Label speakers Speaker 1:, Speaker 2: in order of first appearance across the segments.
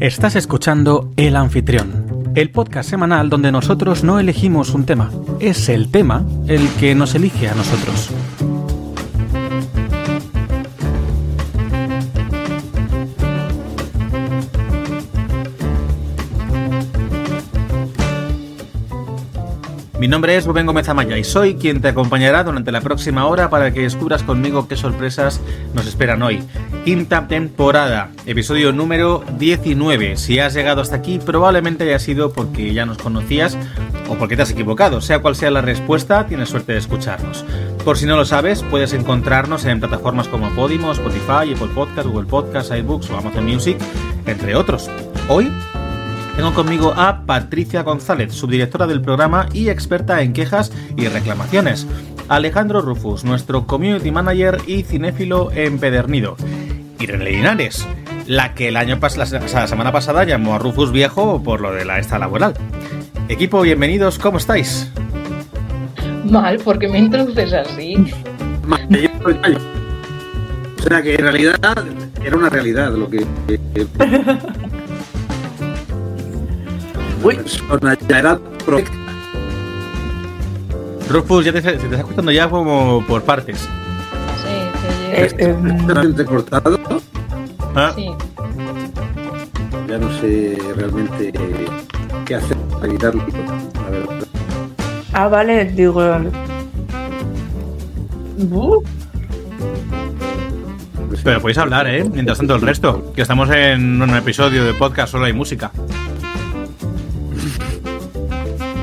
Speaker 1: Estás escuchando El Anfitrión, el podcast semanal donde nosotros no elegimos un tema, es el tema el que nos elige a nosotros. Mi nombre es Rubén Gómez Amaya y soy quien te acompañará durante la próxima hora para que descubras conmigo qué sorpresas nos esperan hoy. Quinta temporada, episodio número 19. Si has llegado hasta aquí, probablemente haya sido porque ya nos conocías o porque te has equivocado. Sea cual sea la respuesta, tienes suerte de escucharnos. Por si no lo sabes, puedes encontrarnos en plataformas como Podimo, Spotify, Apple Podcast, Google Podcast, iBooks o Amazon Music, entre otros. Hoy tengo conmigo a Patricia González, subdirectora del programa y experta en quejas y reclamaciones. Alejandro Rufus, nuestro community manager y cinéfilo empedernido. Irene Linares, la que el año la semana pasada llamó a Rufus viejo por lo de la esta laboral. Equipo, bienvenidos, ¿cómo estáis?
Speaker 2: Mal, porque me introduces así.
Speaker 3: Mal, o sea que en realidad era una realidad lo que.
Speaker 1: Uy. ya era Rufus, ya te, te estás escuchando ya como por partes.
Speaker 2: Sí, te
Speaker 3: ¿Está eh, cortado?
Speaker 1: ¿Ah?
Speaker 2: Sí.
Speaker 3: Ya no sé realmente qué hacer para evitarlo. A ver.
Speaker 4: Ah, vale, digo.
Speaker 1: Pero podéis hablar, ¿eh? Mientras tanto el resto, que estamos en un episodio de podcast, solo hay música.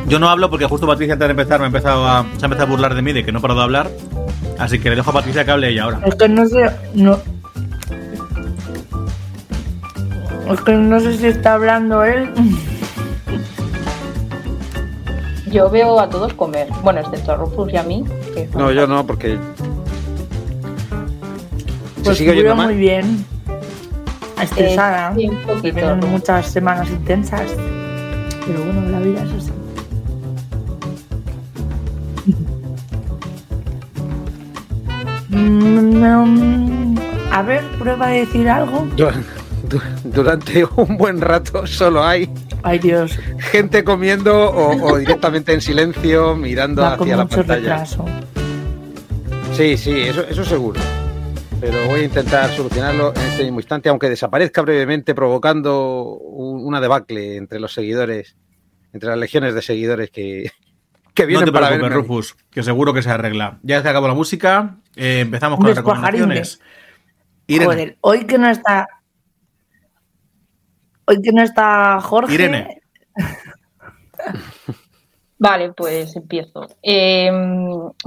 Speaker 1: Yo no hablo porque justo Patricia antes de empezar me ha empezado a, se ha empezado a burlar de mí de que no paro de hablar. Así que le dejo a Patricia que hable ella ahora.
Speaker 4: Es que no sé. No. Es que no sé si está hablando él.
Speaker 2: Yo veo a todos comer. Bueno, excepto a Rufus y a mí. que
Speaker 3: No, yo no, porque.
Speaker 4: Pues
Speaker 3: sigue oyendo
Speaker 4: muy bien. Estresada.
Speaker 2: Eh, sí, un poquito.
Speaker 4: Muchas semanas intensas. Pero bueno, la vida es así. A ver, prueba a decir algo.
Speaker 3: Du- du- Durante un buen rato solo hay
Speaker 4: Ay, Dios,
Speaker 3: gente comiendo o, o directamente en silencio mirando
Speaker 4: va con
Speaker 3: hacia la pantalla.
Speaker 4: retraso.
Speaker 3: Sí, sí, eso, eso seguro. Pero voy a intentar solucionarlo en este mismo instante, aunque desaparezca brevemente, provocando un- una debacle entre los seguidores, entre las legiones de seguidores que, que
Speaker 1: No
Speaker 3: vienen
Speaker 1: te
Speaker 3: para verme.
Speaker 1: Rufus, que seguro que se arregla. Ya se acabó la música, eh, empezamos con las recomendaciones. Irene,
Speaker 4: Joder, hoy que no está. Hoy que no está Jorge.
Speaker 1: Irene.
Speaker 2: Vale, pues empiezo. Eh,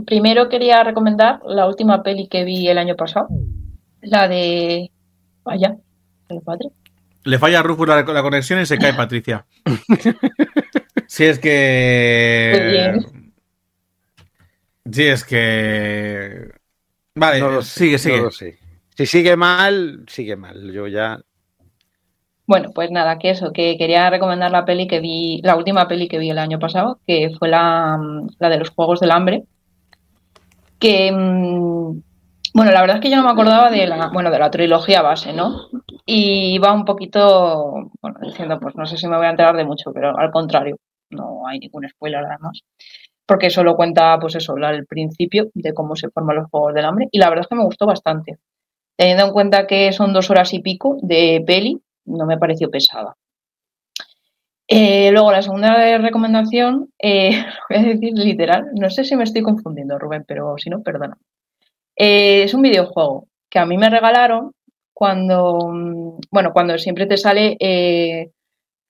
Speaker 2: primero quería recomendar la última peli que vi el año pasado. La de. Vaya, el padre.
Speaker 1: le falla a Rufus la, la conexión y se cae Patricia. Si es que.
Speaker 2: Muy bien.
Speaker 1: Si es que. Vale,
Speaker 3: No lo sé,
Speaker 1: sigue,
Speaker 3: no
Speaker 1: sigue.
Speaker 3: lo sé. Si sigue mal, sigue mal. Yo ya.
Speaker 2: Bueno, pues nada, que eso, que quería recomendar la peli que vi, la última peli que vi el año pasado, que fue la, mm, la de los Juegos del Hambre. Que, mm, bueno, la verdad es que yo no me acordaba de la, bueno, de la trilogía base, ¿no? Y iba un poquito, bueno, diciendo, pues no sé si me voy a enterar de mucho, pero al contrario, no hay ningún spoiler además. Porque solo cuenta, pues eso, el principio de cómo se forman los Juegos del Hambre. Y la verdad es que me gustó bastante. Teniendo en cuenta que son dos horas y pico de peli, no me pareció pesada. Eh, luego, la segunda recomendación, eh, voy a decir literal, no sé si me estoy confundiendo, Rubén, pero si no, perdona. Eh, es un videojuego que a mí me regalaron cuando, mm, bueno, cuando siempre te sale eh,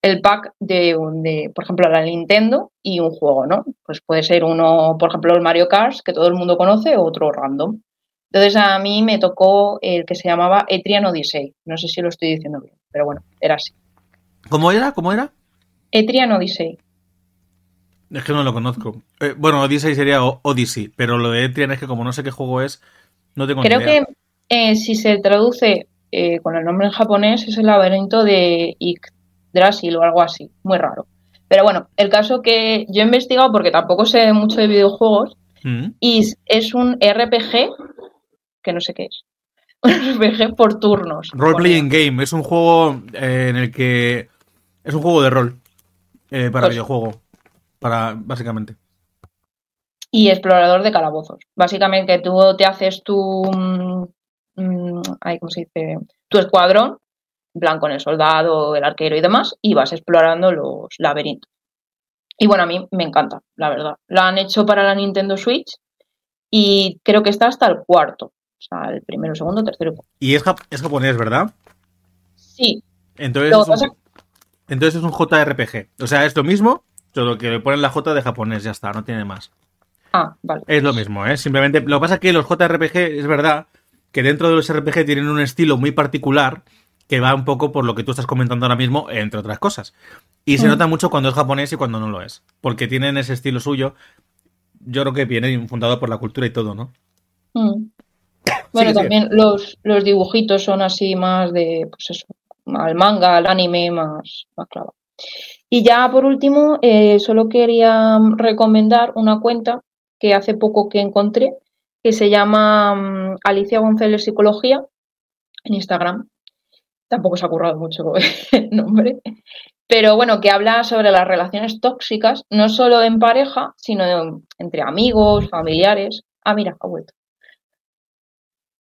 Speaker 2: el pack de, un- de, por ejemplo, la Nintendo y un juego, ¿no? Pues puede ser uno, por ejemplo, el Mario Kart, que todo el mundo conoce, o otro random. Entonces a mí me tocó el que se llamaba Etrian Odyssey. No sé si lo estoy diciendo bien, pero bueno, era así.
Speaker 1: ¿Cómo era? ¿Cómo era?
Speaker 2: Etrian Odyssey.
Speaker 1: Es que no lo conozco. Eh, bueno, Odyssey sería O- Odyssey, pero lo de Etrian es que como no sé qué juego es, no tengo
Speaker 2: Creo
Speaker 1: idea.
Speaker 2: que eh, si se traduce eh, con el nombre en japonés es el laberinto de Yggdrasil o algo así. Muy raro. Pero bueno, el caso que yo he investigado porque tampoco sé mucho de videojuegos
Speaker 1: Mm.
Speaker 2: y es un RPG que no sé qué es. un RPG por turnos.
Speaker 1: Role Playing Game es un juego eh, en el que es un juego de rol eh, para
Speaker 2: Pues-
Speaker 1: videojuego, para básicamente.
Speaker 2: Y explorador de calabozos. Básicamente tú te haces tu, mm, mm, ay, ¿cómo se dice? Tu escuadrón, en plan con el soldado, el arquero y demás, y vas explorando los laberintos. Y bueno, a mí me encanta, la verdad. Lo han hecho para la Nintendo Switch y creo que está hasta el cuarto. O sea, el primero, segundo, tercero y
Speaker 1: es, jap- es japonés, ¿verdad?
Speaker 2: Sí,
Speaker 1: Entonces
Speaker 2: Lo
Speaker 1: es, un, entonces es un JRPG. O sea, es lo mismo, solo que le ponen la J de japonés, ya está, no tiene más.
Speaker 2: Ah, vale.
Speaker 1: Es lo mismo, ¿eh? Simplemente, lo que pasa es que los JRPG, es verdad, que dentro de los RPG tienen un estilo muy particular que va un poco por lo que tú estás comentando ahora mismo, entre otras cosas. Y se
Speaker 2: Mm.
Speaker 1: nota mucho cuando es japonés y cuando no lo es. Porque tienen ese estilo suyo. Yo creo que viene fundado por la cultura y todo, ¿no?
Speaker 2: Mm. Bueno, también los, los dibujitos son así más de, pues eso, al manga, al anime, más, más claro. Y ya por último, eh, solo quería recomendar una cuenta que hace poco que encontré, que se llama mm, Alicia González Psicología en Instagram. Tampoco se ha currado mucho el nombre. Pero bueno, que habla sobre las relaciones tóxicas, no solo en pareja, sino en- entre amigos, familiares. Ah, mira, ha vuelto.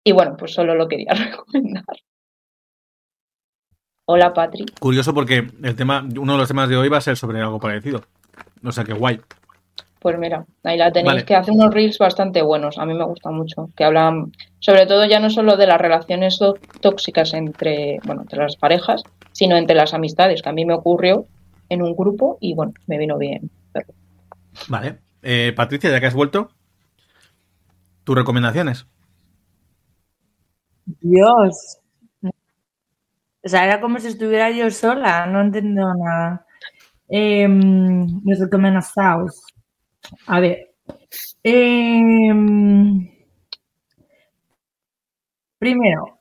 Speaker 2: Y bueno, pues solo lo quería recomendar. Hola, Patri.
Speaker 1: Curioso porque el tema, uno de los temas de hoy va a ser sobre algo parecido. O sea que guay.
Speaker 2: Pues mira, ahí la tenéis,
Speaker 1: Vale.
Speaker 2: que hace unos reels bastante buenos. A mí me gusta mucho. Que hablan, sobre todo, ya no solo de las relaciones tó- tóxicas entre, bueno, entre las parejas, sino entre las amistades, que a mí me ocurrió en un grupo y bueno, me vino bien.
Speaker 1: Vale. Eh, Patricia, ya que has vuelto, tus recomendaciones.
Speaker 4: Dios. O sea, era como si estuviera yo sola, no entiendo nada. Em, mis recomendaciones. A ver. Em, primero,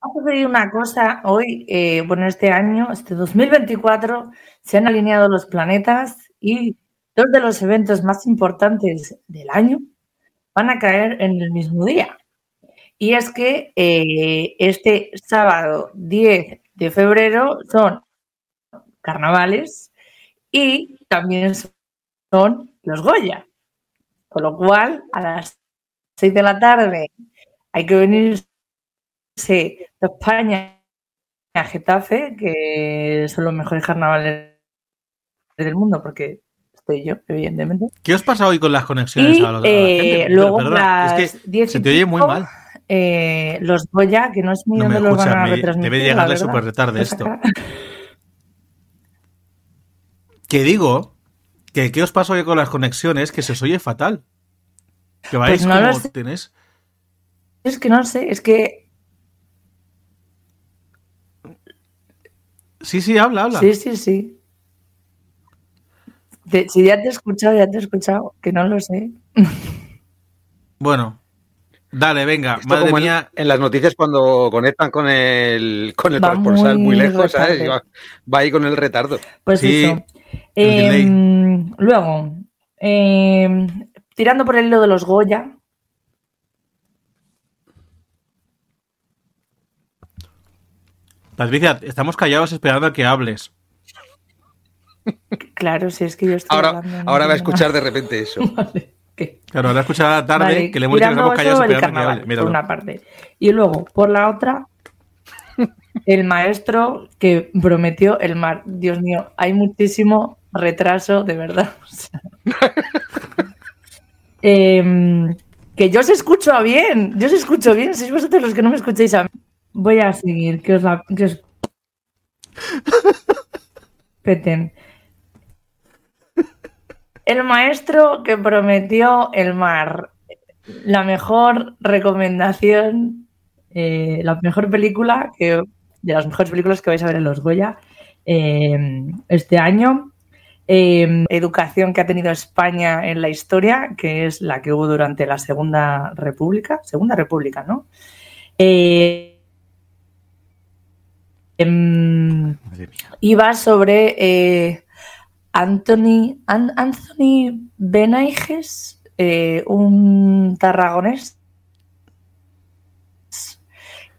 Speaker 4: ha sucedido una cosa hoy, eh, bueno, este año, este 2024, se han alineado los planetas y dos de los eventos más importantes del año van a caer en el mismo día. Y es que eh, este sábado 10 de febrero son carnavales y también son los Goya. Con lo cual, a las 6 de la tarde hay que venirse de España a Getafe, que son los mejores carnavales del mundo, porque estoy yo, evidentemente.
Speaker 1: ¿Qué os pasa hoy con las conexiones
Speaker 4: Y
Speaker 1: a la- la
Speaker 4: eh,
Speaker 1: gente?
Speaker 4: luego
Speaker 1: Perdona,
Speaker 4: las
Speaker 1: es que
Speaker 4: 10
Speaker 1: se te oye muy mal.
Speaker 4: eh, los Goya, que no es ni
Speaker 1: No me
Speaker 4: dónde los van a retransmitir.
Speaker 1: debe llegarle súper tarde
Speaker 4: Esa
Speaker 1: esto. Que digo, que ¿qué os pasa hoy con las conexiones? Que se os oye fatal. Que vais
Speaker 4: Pues no
Speaker 1: como
Speaker 4: lo sé.
Speaker 1: tenés.
Speaker 4: Es que no sé, es que
Speaker 1: Sí, sí, habla, habla.
Speaker 4: sí, sí, sí. Si ya te he escuchado, ya te he escuchado, que no lo sé.
Speaker 1: Bueno, dale, venga,
Speaker 3: Esto
Speaker 1: madre
Speaker 3: como
Speaker 1: mía.
Speaker 3: en las noticias cuando conectan con el, con el
Speaker 4: Va
Speaker 3: corresponsal muy,
Speaker 4: muy
Speaker 3: lejos, ¿sabes? Va, va ahí con el retardo.
Speaker 4: Pues
Speaker 1: Sí,
Speaker 4: eso. Em, luego, em, tirando por el hilo de los Goya,
Speaker 1: Patricia, estamos callados esperando a que hables.
Speaker 4: claro, si es que yo estoy
Speaker 3: Ahora,
Speaker 4: hablando, no
Speaker 3: ahora va a escuchar de repente eso.
Speaker 4: Vale.
Speaker 1: Claro, ahora escuchar a la tarde
Speaker 4: Vale,
Speaker 1: que le hemos dicho que estamos callados esperando a que
Speaker 4: carnaval,
Speaker 1: hable. Míralo.
Speaker 4: por una parte. Y luego, por la otra, el maestro que prometió el mar. Dios mío, hay muchísimo retraso, de verdad. Em, que yo os escucho bien, yo os escucho bien, sois vosotros los que no me escucháis a mí. Voy a seguir, que os la... Que os... Peten. El maestro que prometió el mar. La mejor recomendación, eh, la mejor película, que, de las mejores películas que vais a ver en los Goya eh, este año. Eh, educación que ha tenido España en la historia, que es la que hubo durante la Segunda República. Segunda República, ¿no? Eh, em, iba sobre eh, Anthony, An- Anthony Benaiges, un tarragonés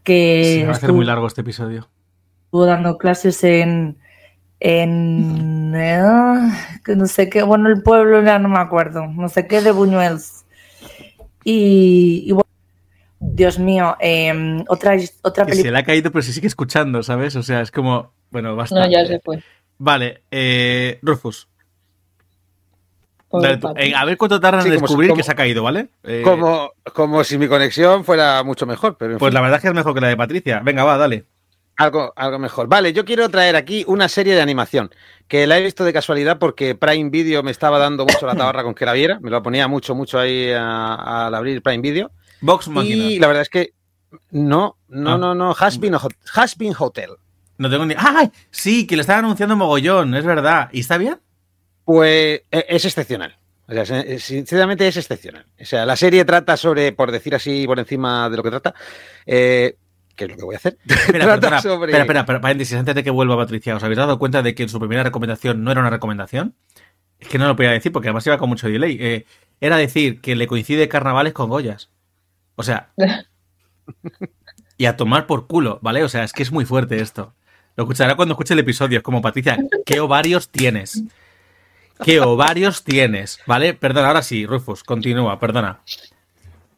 Speaker 4: que
Speaker 1: Sí, va a ser muy largo este episodio.
Speaker 4: estuvo dando clases en, en eh, que no sé qué, bueno, el pueblo ya no me acuerdo, no sé qué de Buñuelos. Y, y bueno, Dios mío, eh, otra, otra
Speaker 1: Que se
Speaker 4: película.
Speaker 1: le ha caído, pero se sigue escuchando, ¿sabes? O sea, es como. Bueno, basta.
Speaker 2: No, ya se fue.
Speaker 1: Vale, eh, Rufus. Dale. Eh, a ver cuánto tardan
Speaker 3: Sí,
Speaker 1: en descubrir
Speaker 3: como-
Speaker 1: que se ha caído, ¿vale? Eh,
Speaker 3: Como, como si mi conexión fuera mucho mejor, pero
Speaker 1: Pues
Speaker 3: fin,
Speaker 1: la verdad es que es mejor que la de Patricia. Venga, va, dale.
Speaker 3: algo, algo mejor. Vale, yo quiero traer aquí una serie de animación que la he visto de casualidad porque Prime Video me estaba dando mucho la tabarra con que la viera, me lo ponía mucho, mucho ahí a- al abrir Prime Video.
Speaker 1: Vox Máquina.
Speaker 3: Y la verdad es que no, no,
Speaker 1: Ah.
Speaker 3: no, no, Has Been, Hot- Has Been Hotel.
Speaker 1: No tengo ni. ¡Ay! Sí, que le están anunciando mogollón, es verdad. ¿Y está bien?
Speaker 3: Pues eh, es excepcional. O sea, sin- sinceramente es excepcional. O sea, la serie trata sobre, por decir así por encima de lo que trata, eh, que es lo que voy a hacer.
Speaker 1: Espera,
Speaker 3: Trata
Speaker 1: perdona,
Speaker 3: sobre-
Speaker 1: espera, espera, espera, paréntesis, antes de que vuelva Patricia, ¿os habéis dado cuenta de que en su primera recomendación no era una recomendación? Es que no lo podía decir porque además iba con mucho delay. Eh, era decir que le coincide carnavales con Goyas. O sea, y a tomar por culo, ¿vale? O sea, es que es muy fuerte esto. Lo escuchará cuando escuche el episodio. Es como, Patricia, ¿qué ovarios tienes? ¿Qué ovarios tienes? ¿Vale? Perdona, ahora sí, Rufus, continúa, perdona.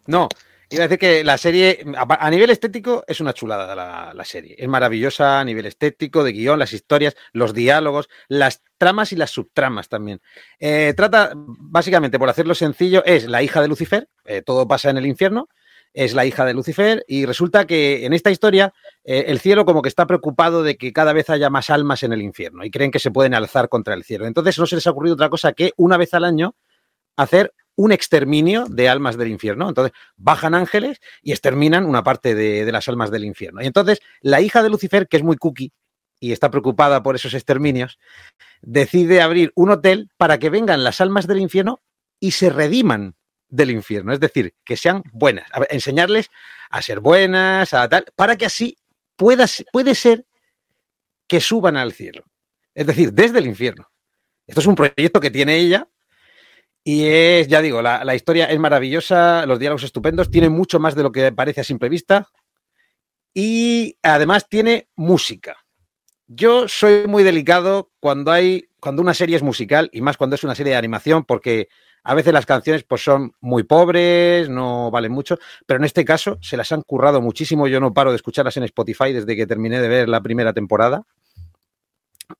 Speaker 3: No, iba a decir que la serie, a nivel estético, es una chulada la, la serie. Es maravillosa a nivel estético, de guion, las historias, los diálogos, las tramas y las subtramas también. Eh, trata, básicamente, por hacerlo sencillo, es la hija de Lucifer, eh, todo pasa en el infierno, es la hija de Lucifer y resulta que en esta historia eh, el cielo como que está preocupado de que cada vez haya más almas en el infierno y creen que se pueden alzar contra el cielo. Entonces no se les ha ocurrido otra cosa que una vez al año hacer un exterminio de almas del infierno. Entonces bajan ángeles y exterminan una parte de, de las almas del infierno. Y entonces la hija de Lucifer, que es muy cookie y está preocupada por esos exterminios, decide abrir un hotel para que vengan las almas del infierno y se rediman del infierno. Es decir, que sean buenas. A enseñarles a ser buenas, a tal, para que así pueda, puede ser que suban al cielo. Es decir, desde el infierno. Esto es un proyecto que tiene ella y es, ya digo, la, la, historia es maravillosa, los diálogos estupendos, tiene mucho más de lo que parece a simple vista y además tiene música. Yo soy muy delicado cuando hay, cuando una serie es musical y más cuando es una serie de animación porque a veces las canciones pues son muy pobres, no valen mucho, pero en este caso se las han currado muchísimo. Yo no paro de escucharlas en Spotify desde que terminé de ver la primera temporada.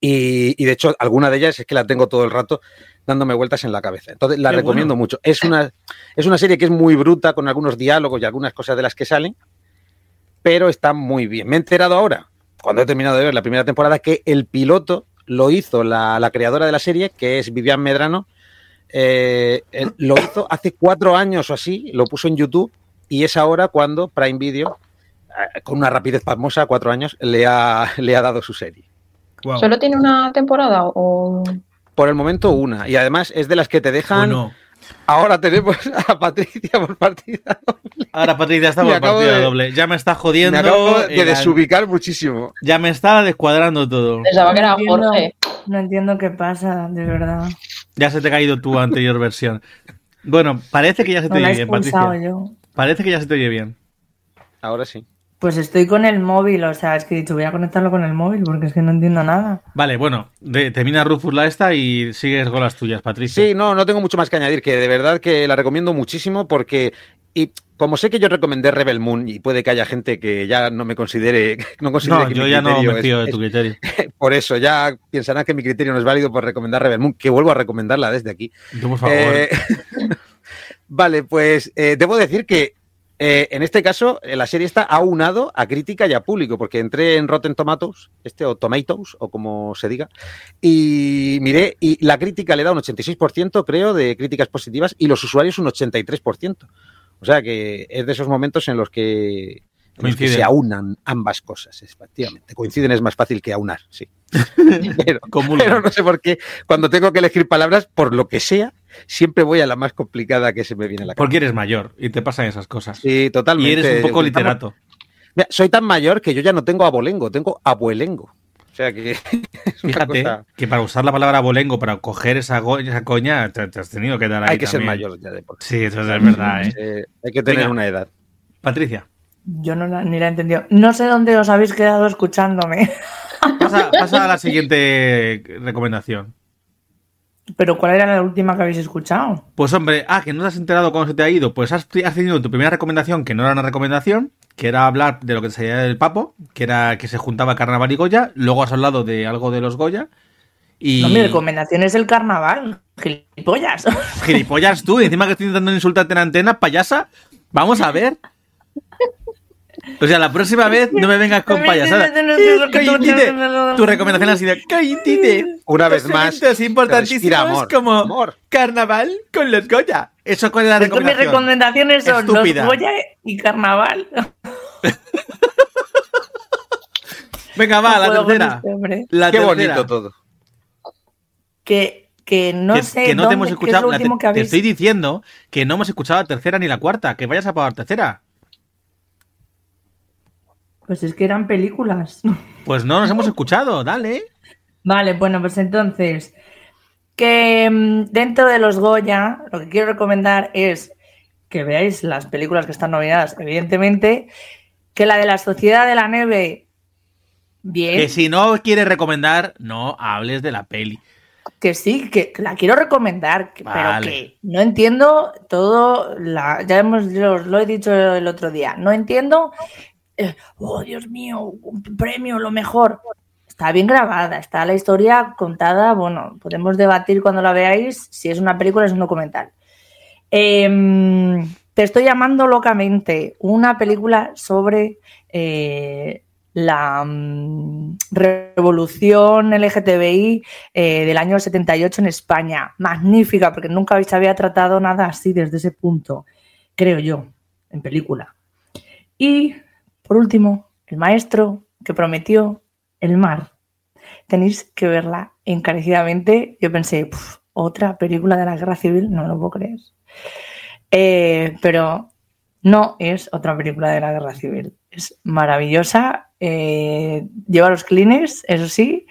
Speaker 3: Y, y, de hecho, alguna de ellas es que la tengo todo el rato dándome vueltas en la cabeza. Entonces, la Qué recomiendo bueno. mucho. Es una, es una serie que es muy bruta, con algunos diálogos y algunas cosas de las que salen, pero está muy bien. Me he enterado ahora, cuando he terminado de ver la primera temporada, que el piloto lo hizo la, la creadora de la serie, que es Vivian Medrano. Eh, lo hizo hace cuatro años o así, lo puso en YouTube y es ahora cuando Prime Video, eh, con una rapidez pasmosa, cuatro años, le ha, le ha dado su serie.
Speaker 2: Wow. ¿Solo tiene una temporada o...?
Speaker 3: Por el momento una. Y además es de las que te dejan...
Speaker 1: Uno.
Speaker 3: Ahora tenemos a Patricia por partida doble.
Speaker 1: Ahora Patricia está por partida de... doble. Ya me está jodiendo.
Speaker 3: Me acabo de desubicar muchísimo.
Speaker 1: Ya me está descuadrando todo.
Speaker 2: Pensaba que era Jorge.
Speaker 4: No entiendo qué pasa, de verdad.
Speaker 1: Ya se te ha caído tu anterior versión. Bueno, parece que ya se te
Speaker 4: no
Speaker 1: oye bien, Patricia.
Speaker 4: Yo.
Speaker 1: Parece que ya se te oye bien.
Speaker 3: Ahora sí.
Speaker 4: Pues estoy con el móvil, o sea, es que he dicho, voy a conectarlo con el móvil porque es que no entiendo nada.
Speaker 1: Vale, bueno, de, termina Rufus la esta y sigues con las tuyas, Patricia.
Speaker 3: Sí, no, no tengo mucho más que añadir, que de verdad que la recomiendo muchísimo porque, y como sé que yo recomendé Rebel Moon y puede que haya gente que ya no me considere, no considere
Speaker 1: no,
Speaker 3: que
Speaker 1: yo
Speaker 3: mi
Speaker 1: ya no me
Speaker 3: es,
Speaker 1: fío de tu criterio.
Speaker 3: Es, por eso, ya pensarán que mi criterio no es válido por recomendar Rebel Moon, que vuelvo a recomendarla desde aquí.
Speaker 1: Tú, por favor.
Speaker 3: Eh, vale, pues eh, debo decir que eh, en este caso, la serie está aunado a crítica y a público, porque entré en Rotten Tomatoes, este o Tomatoes, o como se diga, y miré, y la crítica le da un 86%, creo, de críticas positivas, y los usuarios un 83%. O sea que es de esos momentos en los que, en los que se aunan ambas cosas, efectivamente. Coinciden es más fácil que aunar, sí. pero, pero no sé por qué, cuando tengo que elegir palabras, por lo que sea, siempre voy a la más complicada que se me viene a la cabeza.
Speaker 1: Porque eres mayor y te pasan esas cosas.
Speaker 3: Sí, totalmente.
Speaker 1: Y eres un poco literato.
Speaker 3: Mira, soy tan mayor que yo ya no tengo abolengo, tengo abuelengo. O sea que.
Speaker 1: Fíjate cosa... que para usar la palabra abolengo, para coger esa, esa coña, te, te, has tenido que dar ahí.
Speaker 3: Hay que
Speaker 1: también.
Speaker 3: ser mayor ya de por
Speaker 1: Sí, eso es verdad, ¿eh?
Speaker 3: eh hay que tener Venga. una edad.
Speaker 1: Patricia.
Speaker 4: Yo no la- ni la he entendido. No sé dónde os habéis quedado escuchándome.
Speaker 1: Pasa, pasa a la siguiente recomendación.
Speaker 4: Pero ¿cuál era la última que habéis escuchado?
Speaker 1: Pues hombre, ah, que no te has enterado cómo se te ha ido. Pues has, has tenido tu primera recomendación, que no era una recomendación, que era hablar de lo que salía del papo, que era que se juntaba carnaval y Goya. Luego has hablado de algo de los Goya. Y.
Speaker 4: No, mi recomendación es el carnaval. Gilipollas.
Speaker 1: Gilipollas tú, y encima que estoy intentando insultarte en antena, payasa. Vamos a ver. O sea, la próxima vez no me vengas con payasada. Cállate. Tu recomendación ha sido cállate.
Speaker 3: Una vez más, respira
Speaker 1: importantísimos
Speaker 3: amor.
Speaker 1: como
Speaker 3: Amor.
Speaker 1: carnaval con los Goya. ¿Eso cuál es la
Speaker 4: Pues mis
Speaker 1: recomendación?
Speaker 4: recomendaciones son
Speaker 1: Estúpida.
Speaker 4: los Goya y carnaval.
Speaker 1: Venga, va,
Speaker 4: No
Speaker 1: la tercera.
Speaker 4: este.
Speaker 1: La
Speaker 3: Qué
Speaker 1: tercera.
Speaker 3: bonito todo.
Speaker 4: Que, que no
Speaker 1: que,
Speaker 4: sé
Speaker 1: que no te hemos
Speaker 4: dónde- qué es
Speaker 1: escuchado.
Speaker 4: lo
Speaker 1: la te-
Speaker 4: último que
Speaker 1: te estoy diciendo que no hemos escuchado la tercera ni la cuarta. Que vayas a pagar tercera.
Speaker 4: Pues es que eran películas.
Speaker 1: Pues no nos hemos escuchado, dale.
Speaker 4: Vale, bueno, pues entonces, que mm, dentro de los Goya, lo que quiero recomendar es que veáis las películas que están nominadas, evidentemente, que la de la Sociedad de la Nieve, bien,
Speaker 1: Que si no quieres recomendar, no hables de la peli.
Speaker 4: que sí, que la quiero recomendar, que-
Speaker 1: Vale.
Speaker 4: pero que no entiendo todo, la, ya hemos, lo he dicho el otro día, no entiendo, eh, oh Dios mío, un premio, lo mejor. Está bien grabada, está la historia contada, bueno, podemos debatir cuando la veáis si es una película o es un documental. Em, te estoy llamando locamente, una película sobre eh, la mm, revolución LGTBI eh, del año 78 en España. Magnífica, porque nunca se había tratado nada así desde ese punto, creo yo, en película. Y, por último, El maestro que prometió el mar. Tenéis que verla encarecidamente. Yo pensé, "Puf, otra película de la guerra civil, no lo puedo creer. Eh, pero no es otra película de la guerra civil. Es maravillosa. eh, lleva los clines, eso sí,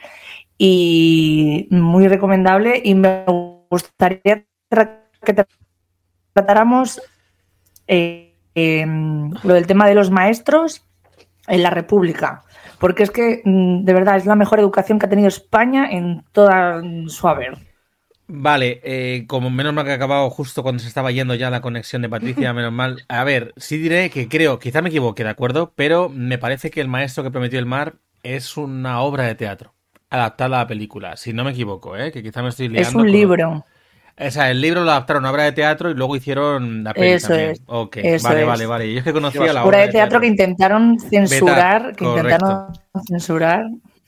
Speaker 4: y muy recomendable. Y me gustaría que tra- tratáramos eh, em, lo del tema de los maestros en la República. Porque es que, mm, de verdad, es la mejor educación que ha tenido España en toda su haber.
Speaker 1: Vale, eh, como menos mal que ha acabado justo cuando se estaba yendo ya la conexión de Patricia, menos mal. A ver, sí diré que creo, quizá me equivoque, ¿de acuerdo? Pero me parece que El maestro que prometió el mar es una obra de teatro adaptada a la película, si no me equivoco, ¿eh? Que quizá me estoy liando.
Speaker 4: Es un
Speaker 1: con-
Speaker 4: libro.
Speaker 1: O sea, el libro lo adaptaron a obra de teatro y luego hicieron la peli
Speaker 4: Eso
Speaker 1: también.
Speaker 4: es,
Speaker 1: Ok,
Speaker 4: eso
Speaker 1: vale,
Speaker 4: es.
Speaker 1: vale, vale. Yo es que conocía
Speaker 3: Obra
Speaker 1: la
Speaker 4: Obra de teatro que intentaron censurar, que intentaron censurar.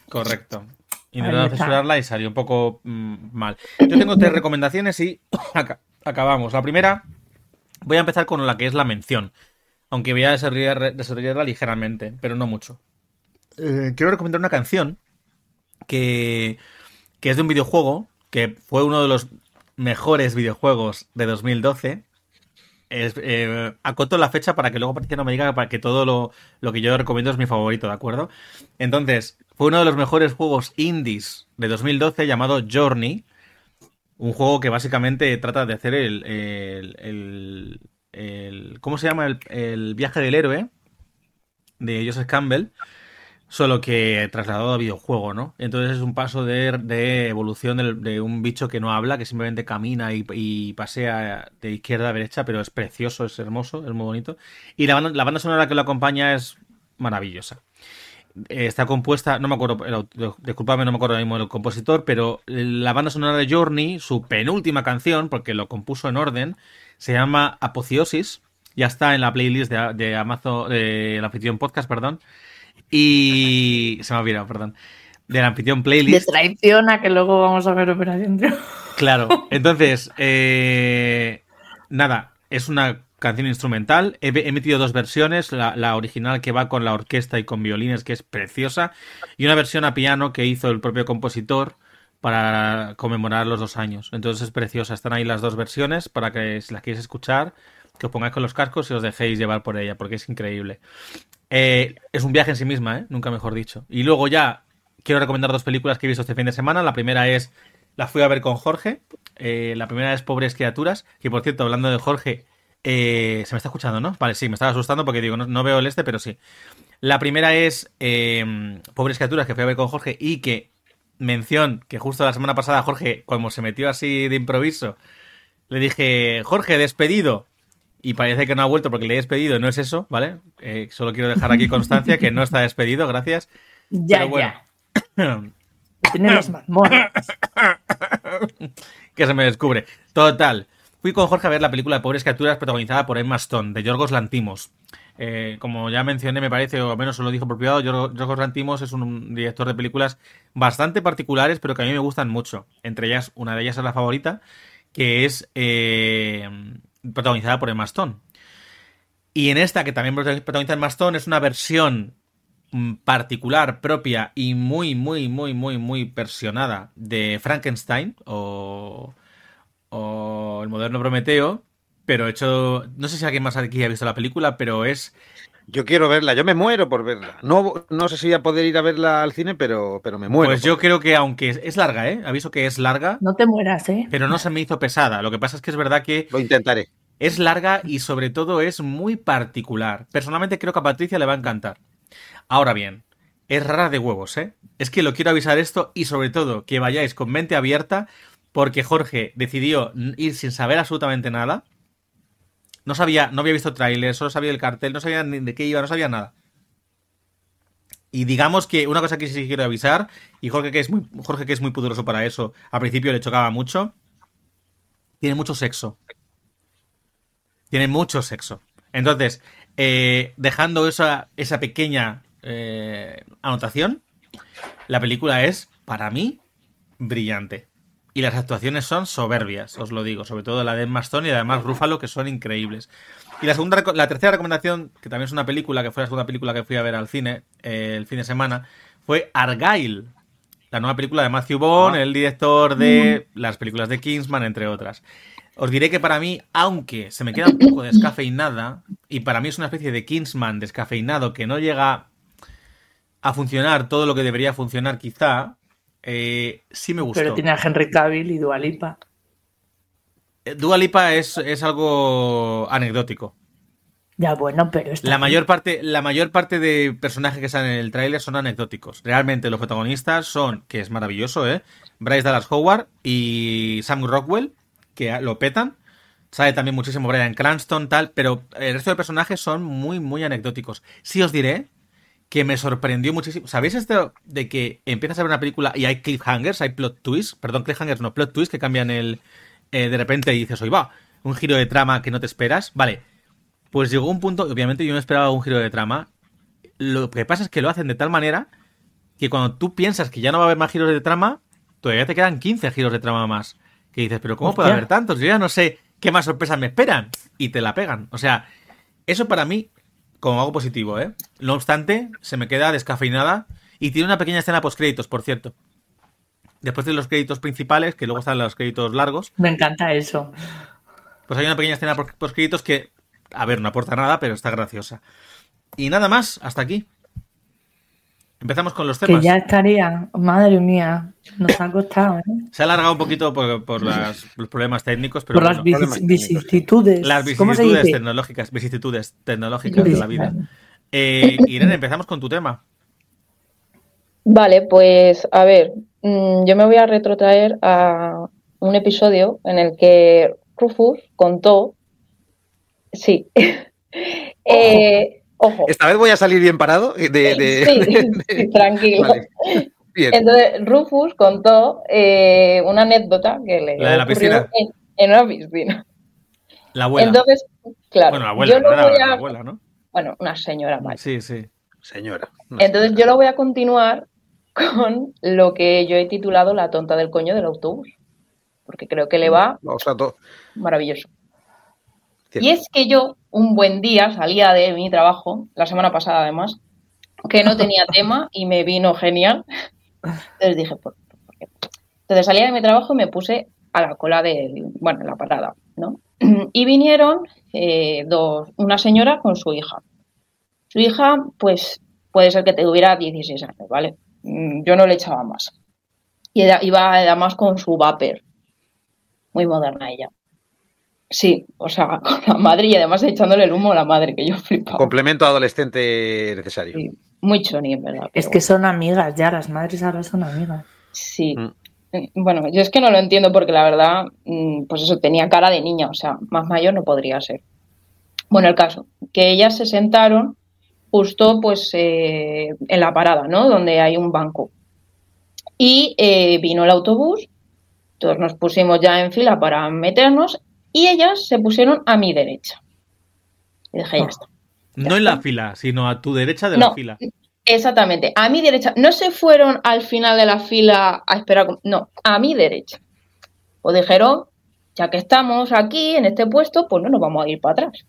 Speaker 1: Correcto. Intentaron censurarla y salió un poco mm, mal. Yo tengo tres recomendaciones y aca- acabamos. La primera, voy a empezar con la que es la mención. Aunque voy a desarrollar- desarrollarla ligeramente, pero no mucho. Eh, quiero recomendar una canción que, que es de un videojuego, que fue uno de los mejores videojuegos de 2012. Es, eh, acoto la fecha para que luego Patricia no me diga para que todo lo, lo que yo recomiendo es mi favorito, ¿de acuerdo? Entonces, fue uno de los mejores juegos indies de 2012 llamado Journey. Un juego que básicamente trata de hacer el. el, el- el- ¿Cómo se llama? El, el viaje del héroe de Joseph Campbell. Solo que trasladado a videojuego, ¿no? Entonces es un paso de, evolución de un bicho que no habla, que simplemente camina y, pasea de izquierda a derecha, pero es precioso, es hermoso, es muy bonito. Y la banda, la banda sonora que lo acompaña es maravillosa. Eh, Está compuesta, no me acuerdo, disculpadme, no me acuerdo mismo el compositor, pero la banda sonora de Journey, su penúltima canción, porque lo compuso en orden, se llama Apotheosis. Ya está en la playlist de, de Amazon, de la anfitrión podcast, perdón. Y se me ha olvidado, perdón. De la anfitrión
Speaker 4: De
Speaker 1: playlist.
Speaker 4: traición a que luego vamos a ver Operación Triunfo.
Speaker 1: Claro, entonces, eh, nada, es una canción instrumental. He, metido dos versiones, la, la original que va con la orquesta y con violines, que es preciosa, y una versión a piano que hizo el propio compositor para conmemorar los dos años. Entonces es preciosa, están ahí las dos versiones para que si las queréis escuchar, que os pongáis con los cascos y os dejéis llevar por ella, porque es increíble. Eh, es un viaje en sí misma, ¿eh? nunca mejor dicho. Y luego ya quiero recomendar dos películas que he visto este fin de semana. La primera es La fui a ver con Jorge. Eh, la primera es Pobres Criaturas, que por cierto, hablando de Jorge, Eh, se me está escuchando, ¿no? Vale, sí, me estaba asustando porque digo, no, no veo el este, pero sí. La primera es eh, Pobres criaturas que fui a ver con Jorge y que mención que justo la semana pasada Jorge, como se metió así de improviso, le dije, Jorge, despedido. Y parece que no ha vuelto porque le he despedido, no es eso, ¿vale? Eh, solo quiero dejar aquí constancia que no está despedido, gracias.
Speaker 4: Ya,
Speaker 1: Pero bueno.
Speaker 4: ya. Tiene las mazmorras.
Speaker 1: que se me descubre. Total. Fui con Jorge a ver la película de Pobres Criaturas protagonizada por Emma Stone, de Yorgos Lantimos. Eh, como ya mencioné, me parece, o al menos se lo dijo por privado, Yorgos Yorgos Lantimos es un director de películas bastante particulares, pero que a mí me gustan mucho. Entre ellas, una de ellas es la favorita, que es eh, protagonizada por Emma Stone. Y en esta, que también protagoniza Emma Stone, es una versión mm, particular, propia y muy, muy, muy, muy, muy versionada de Frankenstein o, o el moderno Prometeo, pero hecho, no sé si alguien más aquí ha visto la película, pero es
Speaker 3: Yo quiero verla, yo me muero por verla. No, no sé si voy a poder ir a verla al cine, pero, pero me muero.
Speaker 1: pues yo creo que aunque es, es larga, ¿eh? Aviso que es larga,
Speaker 4: No te mueras, ¿eh?
Speaker 1: pero no se me hizo pesada. Lo que pasa es que es verdad que
Speaker 3: Lo intentaré.
Speaker 1: es larga y sobre todo es muy particular. Personalmente creo que a Patricia le va a encantar. Ahora bien, es rara de huevos, ¿eh? Es que lo quiero avisar esto y sobre todo que vayáis con mente abierta porque Jorge decidió ir sin saber absolutamente nada. No sabía, no había visto tráiler, solo sabía el cartel, no sabía de qué iba, no sabía nada. Y digamos que una cosa que sí quiero avisar, y Jorge que es muy, Jorge que es muy para eso, al principio le chocaba mucho, tiene mucho sexo. Tiene mucho sexo. Entonces, eh, dejando esa, esa pequeña eh, anotación, la película es, para mí, brillante. Y las actuaciones son soberbias, os lo digo, sobre todo la de Emma Stone y además Rúfalo, que son increíbles. Y la segunda, la tercera recomendación, que también es una película, que fue la segunda película que fui a ver al cine eh, el fin de semana, fue Argyle, la nueva película de Matthew Vaughn,
Speaker 3: Ah.
Speaker 1: el director de las películas de Kingsman, entre otras. Os diré que para mí, aunque se me queda un poco descafeinada, y para mí es una especie de Kingsman descafeinado que no llega a funcionar todo lo que debería funcionar quizá, eh, sí me gustó.
Speaker 4: Pero tiene a Henry Cavill y Dualipa.
Speaker 1: Eh, Dua Lipa es, es algo anecdótico.
Speaker 4: Ya, bueno, pero está
Speaker 1: La mayor parte, la mayor parte de personajes que salen en el tráiler son anecdóticos. Realmente los protagonistas son, que es maravilloso, ¿eh? Bryce Dallas Howard y Sam Rockwell, que lo petan. Sale también muchísimo Brian Cranston, tal, pero el resto de personajes son muy, muy anecdóticos. Sí os diré que me sorprendió muchísimo. ¿Sabéis esto de que empiezas a ver una película y hay cliffhangers, hay plot twists? Perdón, cliffhangers no, plot twists que cambian el... eh, de repente y dices, oye, va, un giro de trama que no te esperas. Vale, pues llegó un punto, obviamente yo me esperaba un giro de trama. Lo que pasa es que lo hacen de tal manera que cuando tú piensas que ya no va a haber más giros de trama, todavía te quedan 15 giros de trama más. Que dices, pero ¿cómo puede haber tantos? Yo ya no sé qué más sorpresas me esperan. Y te la pegan. O sea, eso para mí, como algo positivo, ¿eh? No obstante, se me queda descafeinada y tiene una pequeña escena post créditos, por cierto. Después de los créditos principales, que luego están los créditos largos,
Speaker 4: Me encanta eso.
Speaker 1: pues hay una pequeña escena post créditos que, a ver, no aporta nada, pero está graciosa. Y nada más, hasta aquí. Empezamos con los
Speaker 4: Que
Speaker 1: temas.
Speaker 4: ya estaría. Madre mía, nos ha costado, ¿eh?
Speaker 1: Se ha alargado un poquito por, por las- los problemas técnicos, pero
Speaker 4: Por las
Speaker 1: bueno,
Speaker 3: técnicos,
Speaker 4: vicisitudes.
Speaker 1: las
Speaker 4: ¿Cómo se
Speaker 1: vicisitudes tecnológicas, vicisitudes tecnológicas de la vida. Eh, Irene, empezamos con tu tema.
Speaker 2: Vale, pues a ver, mm, yo me voy a retrotraer a un episodio en el que Rufus contó, sí, Eh, ojo,
Speaker 3: Esta vez voy a salir bien parado. De, de-
Speaker 2: sí,
Speaker 3: de-
Speaker 2: sí, tranquilo.
Speaker 3: Vale. Bien.
Speaker 2: Entonces Rufus contó eh, una anécdota que le
Speaker 1: La de la
Speaker 2: ocurrió
Speaker 1: piscina.
Speaker 2: en, en una piscina.
Speaker 1: La abuela.
Speaker 2: Entonces, claro,
Speaker 1: bueno, la abuela,
Speaker 2: yo
Speaker 1: no era la
Speaker 2: a,
Speaker 1: abuela, ¿no?
Speaker 2: bueno, una señora mayor.
Speaker 1: Sí, sí.
Speaker 3: Señora.
Speaker 2: Entonces yo lo voy a continuar con lo que yo he titulado La tonta del coño del autobús, porque creo que le va
Speaker 3: O sea, to-
Speaker 2: maravilloso.
Speaker 3: Cierto.
Speaker 2: Y es que yo un buen día salía de mi trabajo, la semana pasada además, que no tenía tema y me vino genial. Entonces dije, ¿por, por qué? Entonces salía de mi trabajo y me puse a la cola del, bueno, en la parada, ¿no? Y vinieron eh, dos, una señora con su hija. Su hija, pues, puede ser que tuviera 16 años, ¿vale? Mm, Yo no le echaba más. Y iba además con su vapor. Muy moderna ella. Sí, o sea, con la madre y además echándole el humo a la madre, que yo flipaba.
Speaker 3: Complemento adolescente necesario.
Speaker 2: Sí, muy choni, ¿verdad?
Speaker 4: Es que son amigas ya, las madres ahora son amigas.
Speaker 2: Sí.
Speaker 3: Mm.
Speaker 2: Eh, Bueno, yo es que no lo entiendo porque la verdad, mm, pues eso, tenía cara de niña, o sea, más mayor no podría ser. Bueno, el caso, que ellas se sentaron justo pues eh, en la parada, ¿no? Donde hay un banco. Y eh, vino el autobús, todos nos pusimos ya en fila para meternos y ellas se pusieron a mi derecha. Y dije, ya está.
Speaker 1: No en la fila, sino a tu derecha de la fila.
Speaker 2: Exactamente, a mi derecha. No se fueron al final de la fila a esperar, no, a mi derecha. O dijeron, ya que estamos aquí en este puesto, pues no nos vamos a ir para atrás.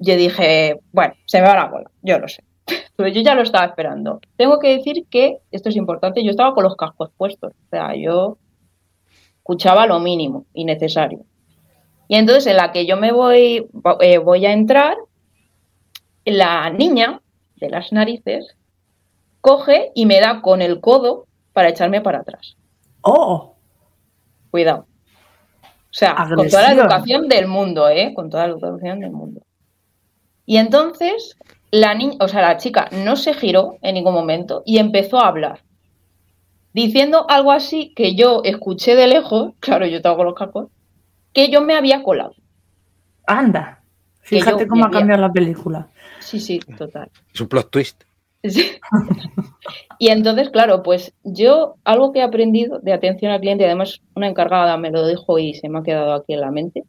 Speaker 2: Yo dije, bueno, se me va la bola, yo lo sé. Pero yo ya lo estaba esperando. Tengo que decir que, esto es importante, yo estaba con los cascos puestos. O sea, yo escuchaba lo mínimo y necesario. Y entonces en la que yo me voy, eh, voy a entrar, la niña de las narices coge y me da con el codo para echarme para atrás.
Speaker 4: ¡Oh!
Speaker 2: Cuidado. O sea, con toda la educación del mundo, ¿eh? Con toda la educación del mundo. Y entonces la niña, o sea, la chica no se giró en ningún momento y empezó a hablar. Diciendo algo así que yo escuché de lejos, claro, yo tengo los cascos, que yo me había colado.
Speaker 4: Anda. Fíjate cómo ha cambiado la película.
Speaker 2: Sí, sí, total.
Speaker 3: Es un plot twist.
Speaker 2: Sí. Y entonces, claro, pues yo algo que he aprendido de atención al cliente, y además una encargada me lo dijo y se me ha quedado aquí en la mente,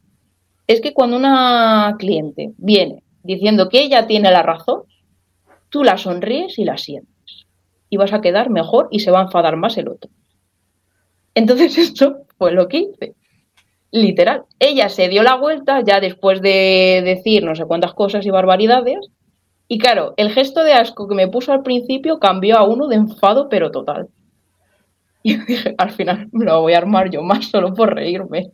Speaker 2: es que cuando una cliente viene diciendo que ella tiene la razón, tú la sonríes y la sientes. Y vas a quedar mejor y se va a enfadar más el otro. Entonces esto fue lo que hice. Literal. Ella se dio la vuelta ya después de decir no sé cuántas cosas y barbaridades y claro, el gesto de asco que me puso al principio cambió a uno de enfado, pero total. Y dije, al final me lo voy a armar yo más solo por reírme.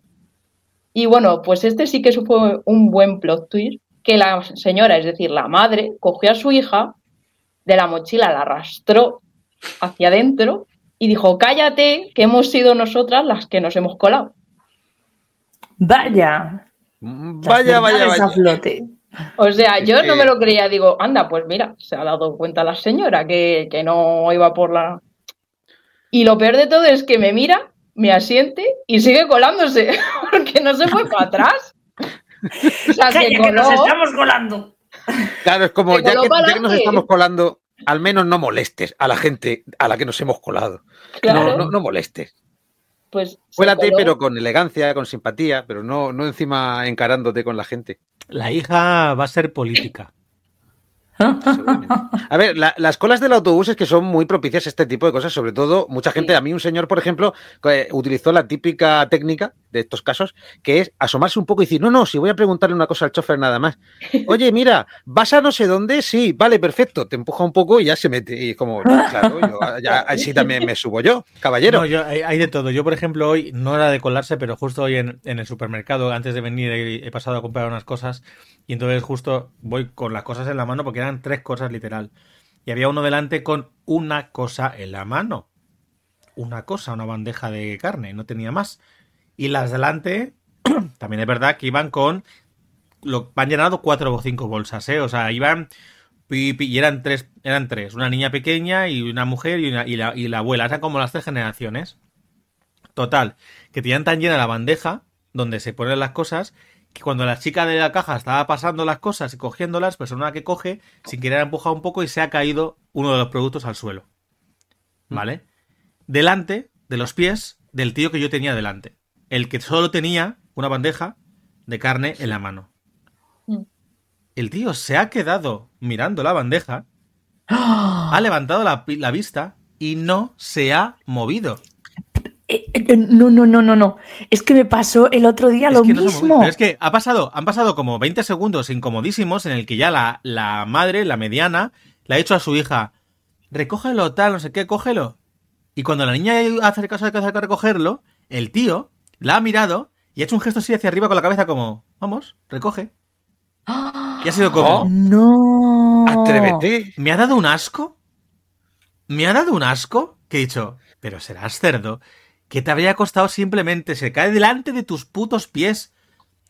Speaker 2: Y bueno, pues este sí que fue un buen plot twist, que la señora, es decir, la madre, cogió a su hija de la mochila, la arrastró hacia adentro y dijo, cállate, que hemos sido nosotras las que nos hemos colado.
Speaker 4: Vaya.
Speaker 3: Mm, Vaya, vaya, vaya.
Speaker 4: flote.
Speaker 2: O sea, yo no me lo creía, digo, anda, pues mira, se ha dado cuenta la señora que, que no iba por la... Y lo peor de todo es que me mira, me asiente y sigue colándose, porque no se fue para atrás. O sea, se
Speaker 4: que nos estamos colando.
Speaker 3: Claro, es como, ya que, ya que nos estamos colando, al menos no molestes a la gente a la que nos hemos colado.
Speaker 2: claro,
Speaker 3: No, no, no molestes.
Speaker 2: Pues
Speaker 3: Cuélate,
Speaker 2: coló.
Speaker 3: pero con elegancia, con simpatía, pero no, no encima encarándote con la gente.
Speaker 1: La hija va a ser política.
Speaker 3: A ver, la- las colas del autobús es que son muy propicias a este tipo de cosas, sobre todo mucha gente,
Speaker 2: Sí.
Speaker 3: a mí un señor, por ejemplo, que utilizó la típica técnica de estos casos, que es asomarse un poco y decir, no, no, si voy a preguntarle una cosa al chofer nada más. Oye, mira, ¿vas a no sé dónde? Sí, vale, perfecto. Te empuja un poco y ya se mete. Y como, claro, yo, ya, así también me subo yo, caballero.
Speaker 1: No, yo, hay, hay de todo. Yo, por ejemplo, hoy no era de colarse, pero justo hoy en, en el supermercado, antes de venir, he, he pasado a comprar unas cosas y entonces justo voy con las cosas en la mano porque eran tres cosas literal. Y había uno delante con una cosa en la mano. Una cosa, una bandeja de carne, no tenía más. Y las delante, también es verdad que iban con... Lo, van llenado cuatro o cinco bolsas, ¿eh? O sea, iban... pi, y eran tres, eran tres, una niña pequeña y una mujer y, una- y la, y la abuela, eran como las tres generaciones. Total, que tenían tan llena la bandeja donde se ponen las cosas que cuando la chica de la caja estaba pasando las cosas y cogiéndolas, pues una que coge, sin querer ha empujado un poco y se ha caído uno de los productos al suelo. ¿Vale? Delante de los pies del tío que yo tenía delante. El que solo tenía una bandeja de carne en la mano.
Speaker 2: Mm.
Speaker 1: El tío se ha quedado mirando la bandeja, ha levantado la vista y no se ha movido.
Speaker 4: Eh, eh, No, no, no, no, no. Es que me pasó el otro día lo
Speaker 1: no
Speaker 4: mismo.
Speaker 1: Pero es que ha pasado, han pasado como 20 segundos incomodísimos en el que ya la, la madre, la mediana, le ha dicho a su hija, recógelo tal, no sé qué, cógelo. Y cuando la niña hace caso de que hace que recogerlo, el tío la ha mirado y ha hecho un gesto así hacia arriba con la cabeza como, vamos, recoge. Y ha sido como,
Speaker 3: Oh.
Speaker 4: No.
Speaker 3: Atrévete.
Speaker 1: me ha dado un asco. Me ha dado un asco que he dicho, pero serás cerdo, que te habría costado simplemente se cae delante de tus putos pies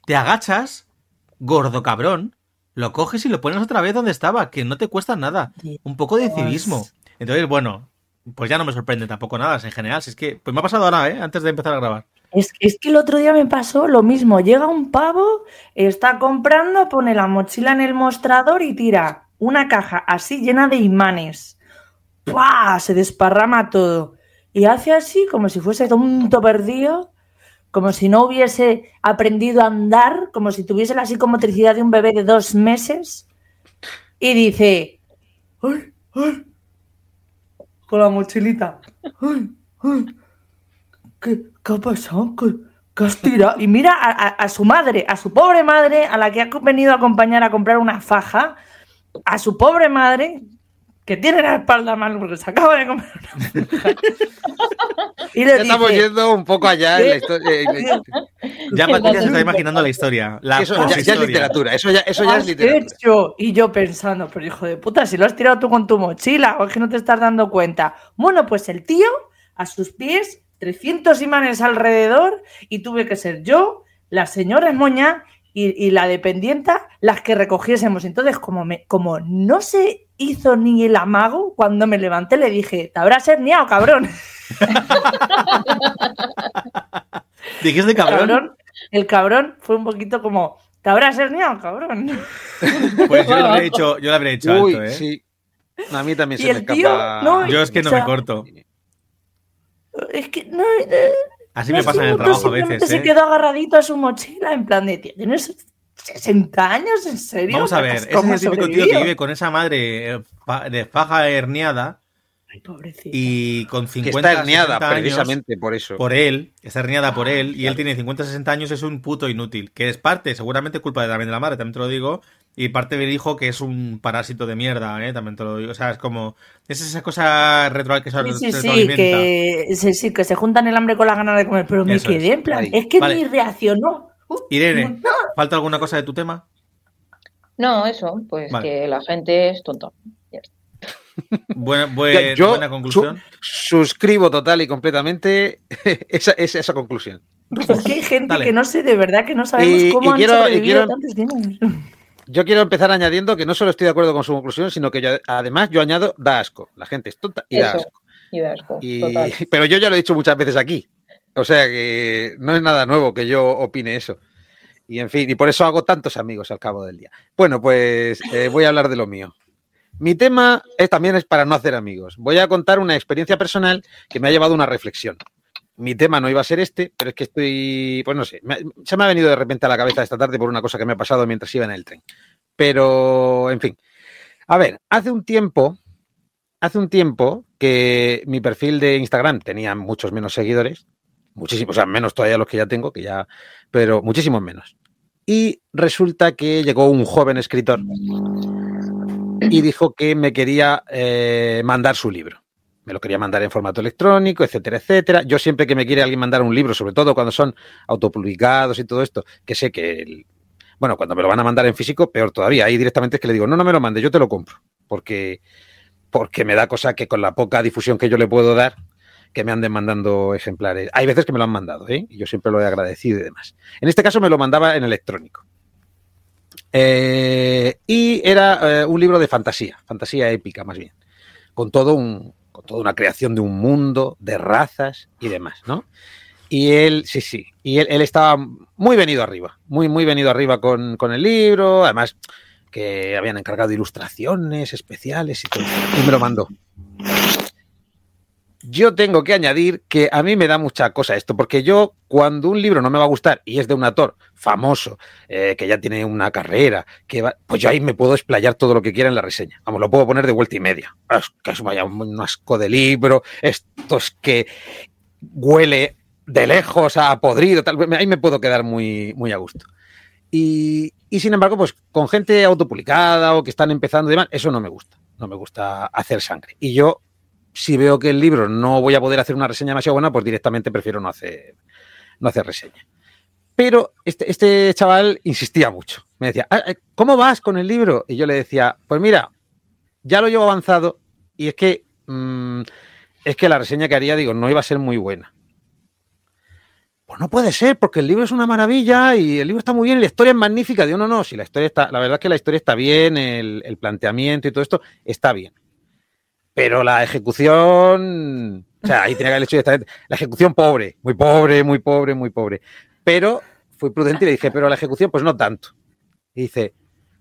Speaker 1: te agachas, gordo cabrón, lo coges y lo pones otra vez donde estaba, que no te cuesta nada. Un poco de civismo. Entonces, bueno, pues ya no me sorprende tampoco nada en general. Si es que, pues me ha pasado ahora, ¿eh? Antes de empezar a grabar.
Speaker 4: Es, es, que el otro día me pasó lo mismo. Llega un pavo, está comprando, pone la mochila en el mostrador y tira una caja así llena de imanes. ¡Pah! Se desparrama todo. Y hace así como si fuese tonto perdido como si no hubiese aprendido a andar, como si tuviese la psicomotricidad de un bebé de dos meses, y dice, ¡ay, ay! Con la mochilita, ¡ay, ay! ¿Qué, qué ha pasado? ¿Qué, has tirado? Y mira a, su madre, a su pobre madre, a la que ha venido a acompañar a comprar una faja, a su pobre madre, que tiene la espalda mal porque se acaba de comer una
Speaker 3: y le ya dice, estamos yendo un poco allá en la historia.
Speaker 1: Ya Patricia se está imaginando la historia. La
Speaker 3: eso ya, ya, es literatura. Eso ya, eso ya es literatura.
Speaker 4: Hecho? Y yo pensando, pero hijo de puta, si lo has tirado tú con tu mochila o es que no te estás dando cuenta. Bueno, pues el tío, a sus pies, 300 imanes alrededor y tuve que ser yo, la señora Moña y, y, la dependienta las que recogiésemos. Entonces, como, me, como no se hizo ni el amago, cuando me levanté le dije, te habrás herniado, cabrón.
Speaker 1: ¿Dijiste cabrón? cabrón?
Speaker 4: El cabrón fue un poquito como, te habrás herniado, cabrón.
Speaker 1: Pues yo lo habría hecho, yo lo habría hecho
Speaker 3: Uy,
Speaker 1: alto, ¿eh?
Speaker 3: Sí. A mí también se me escapa.
Speaker 4: No,
Speaker 1: yo es que no
Speaker 4: o sea,
Speaker 1: me corto.
Speaker 4: Es que no. Eh,
Speaker 1: Así me pasa en el trabajo a veces.
Speaker 4: Se
Speaker 1: ¿eh?
Speaker 4: quedó agarradito a su mochila en plan de, ¿tienes 60 años? ¿En serio?
Speaker 1: Vamos a ver, ese es el típico tío que vive con esa madre de faja herniada.
Speaker 4: Ay, pobrecito.
Speaker 1: Y con 50
Speaker 3: que está herniada,
Speaker 1: 60 años,
Speaker 3: precisamente por eso.
Speaker 1: Por él, está herniada por él, y él tiene 50 60 años, es un puto inútil. Que es parte, seguramente culpa de, también de la madre, también te lo digo. Y parte del hijo que es un parásito de mierda, ¿eh? también te lo digo. O sea, es como. Es esa cosa retro que se
Speaker 4: sí, sí, sí, que, sí, sí, que se juntan el hambre con la gana de comer. Pero me
Speaker 1: Eso
Speaker 4: quedé
Speaker 1: es.
Speaker 4: en plan.
Speaker 3: Ahí.
Speaker 4: Es que
Speaker 1: Vale.
Speaker 4: ni reaccionó. Uh,
Speaker 1: Irene,
Speaker 4: no.
Speaker 1: ¿falta alguna cosa de tu tema?
Speaker 2: No, eso, pues
Speaker 1: Vale.
Speaker 2: que la gente es tonta. Ya está.
Speaker 1: Buena, buen-
Speaker 3: Yo
Speaker 1: buena conclusión.
Speaker 3: su- suscribo total y completamente esa, esa, esa conclusión.
Speaker 4: Es que hay gente
Speaker 1: Dale.
Speaker 4: que no sé, de verdad que no sabemos
Speaker 3: Y-
Speaker 4: cómo
Speaker 3: y
Speaker 4: han
Speaker 3: quiero-
Speaker 4: sobrevivido
Speaker 3: quiero-
Speaker 4: tantos años.
Speaker 3: Yo quiero empezar añadiendo que no solo estoy de acuerdo con su conclusión, sino que yo, además yo añado da asco. La gente es tonta y da asco.
Speaker 2: Y da asco,
Speaker 3: Y-
Speaker 2: total.
Speaker 3: pero yo ya lo he dicho muchas veces aquí. O sea que no es nada nuevo que yo opine eso. Y en fin, y por eso hago tantos amigos al cabo del día. Bueno, pues eh, voy a hablar de lo mío. Mi tema es, también es para no hacer amigos. Voy a contar una experiencia personal que me ha llevado a una reflexión. Mi tema no iba a ser este, pero es que estoy, pues no sé, se me ha venido de repente a la cabeza esta tarde por una cosa que me ha pasado mientras iba en el tren. Pero, en fin. A ver, hace un tiempo, hace un tiempo que mi perfil de Instagram tenía muchos menos seguidores, muchísimos, o sea, menos todavía los que ya tengo, que ya, pero muchísimos menos. Y resulta que llegó un joven escritor y dijo que me quería eh, mandar su libro. Me lo quería mandar en formato electrónico, etcétera, etcétera. Yo siempre que me quiere alguien mandar un libro, sobre todo cuando son autopublicados y todo esto, que sé que, el- bueno, cuando me lo van a mandar en físico, peor todavía. Ahí directamente es que le digo, no, no me lo mande, yo te lo compro. Porque, porque me da cosa que con la poca difusión que yo le puedo dar, que me anden mandando ejemplares. Hay veces que me lo han mandado, ¿eh? Y yo siempre lo he agradecido y demás. En este caso me lo mandaba en electrónico. Eh, y era eh, un libro de fantasía, fantasía épica más bien, con todo un, con toda una creación de un mundo, de razas y demás, ¿no? Y él, sí, sí, y él, estaba muy venido arriba, muy, muy venido arriba con, con el libro, además que habían encargado ilustraciones especiales y todo, y me lo mandó. Yo tengo que añadir que a mí me da mucha cosa esto, porque yo cuando un libro no me va a gustar y es de un autor famoso, eh, que ya tiene una carrera, que va, pues yo ahí me puedo explayar todo lo que quiera en la reseña. Vamos, lo puedo poner de vuelta y media. Es que es vaya un asco de libro, esto es que huele de lejos a podrido, tal, ahí me puedo quedar muy, muy a gusto. Y, y sin embargo, pues con gente autopublicada o que están empezando y demás, eso no me gusta. No me gusta hacer sangre. Y yo si veo que el libro no voy a poder hacer una reseña demasiado buena, pues directamente prefiero no hacer, no hacer reseña. Pero este, este chaval insistía mucho. Me decía, "Ah, eh, ¿cómo vas con el libro? Y yo le decía, pues mira, ya lo llevo avanzado y es que, mm, es que la reseña que haría, digo, no iba a ser muy buena. pues no puede ser, porque el libro es una maravilla y el libro está muy bien y la historia es magnífica. Digo, no, no, si la historia está, la verdad es que la historia está bien, el, el planteamiento y todo esto está bien. Pero la ejecución, o sea, ahí tenía que haber hecho directamente, la ejecución pobre, muy pobre, muy pobre, muy pobre. Pero fui prudente y le dije, pero la ejecución, pues no tanto. Y dice,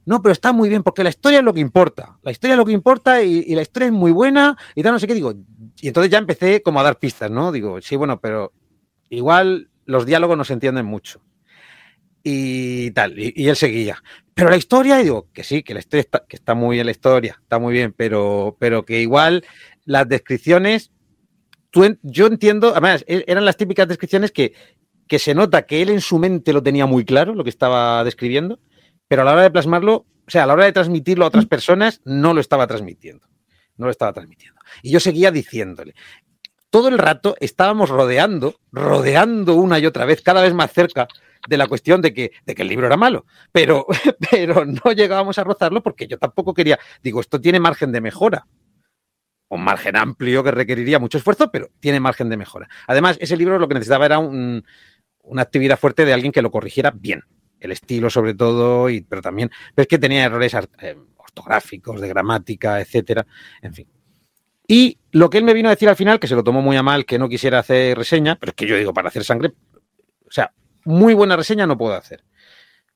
Speaker 3: no, pero está muy bien, porque la historia es lo que importa. La historia es lo que importa y, la historia es muy buena y tal, no sé qué. Digo, y entonces ya empecé como a dar pistas, ¿no? Digo, sí, bueno, pero igual los diálogos no se entienden mucho. Y tal, y, y él seguía. Pero la historia, digo, que sí, que la historia está, que está muy bien la historia, está muy bien, pero, pero que igual las descripciones, tú yo entiendo, además, e- eran las típicas descripciones que, que se nota que él en su mente lo tenía muy claro, lo que estaba describiendo, pero a la hora de plasmarlo, o sea, a la hora de transmitirlo a otras personas, no lo estaba transmitiendo. No lo estaba transmitiendo. Y yo seguía diciéndole. Todo el rato estábamos rodeando, rodeando una y otra vez, cada vez más cerca de la cuestión de que, de que el libro era malo. Pero, pero no llegábamos a rozarlo porque yo tampoco quería. Digo, esto tiene margen de mejora. Un margen amplio que requeriría mucho esfuerzo, pero tiene margen de mejora. Además, ese libro lo que necesitaba era un- una actividad fuerte de alguien que lo corrigiera bien. El estilo, sobre todo, y, pero también. Pero es que tenía errores eh, ortográficos, de gramática, etcétera. En fin. Y lo que él me vino a decir al final, que se lo tomó muy a mal, que no quisiera hacer reseña, pero es que yo digo, para hacer sangre, o sea, muy buena reseña no puedo hacer,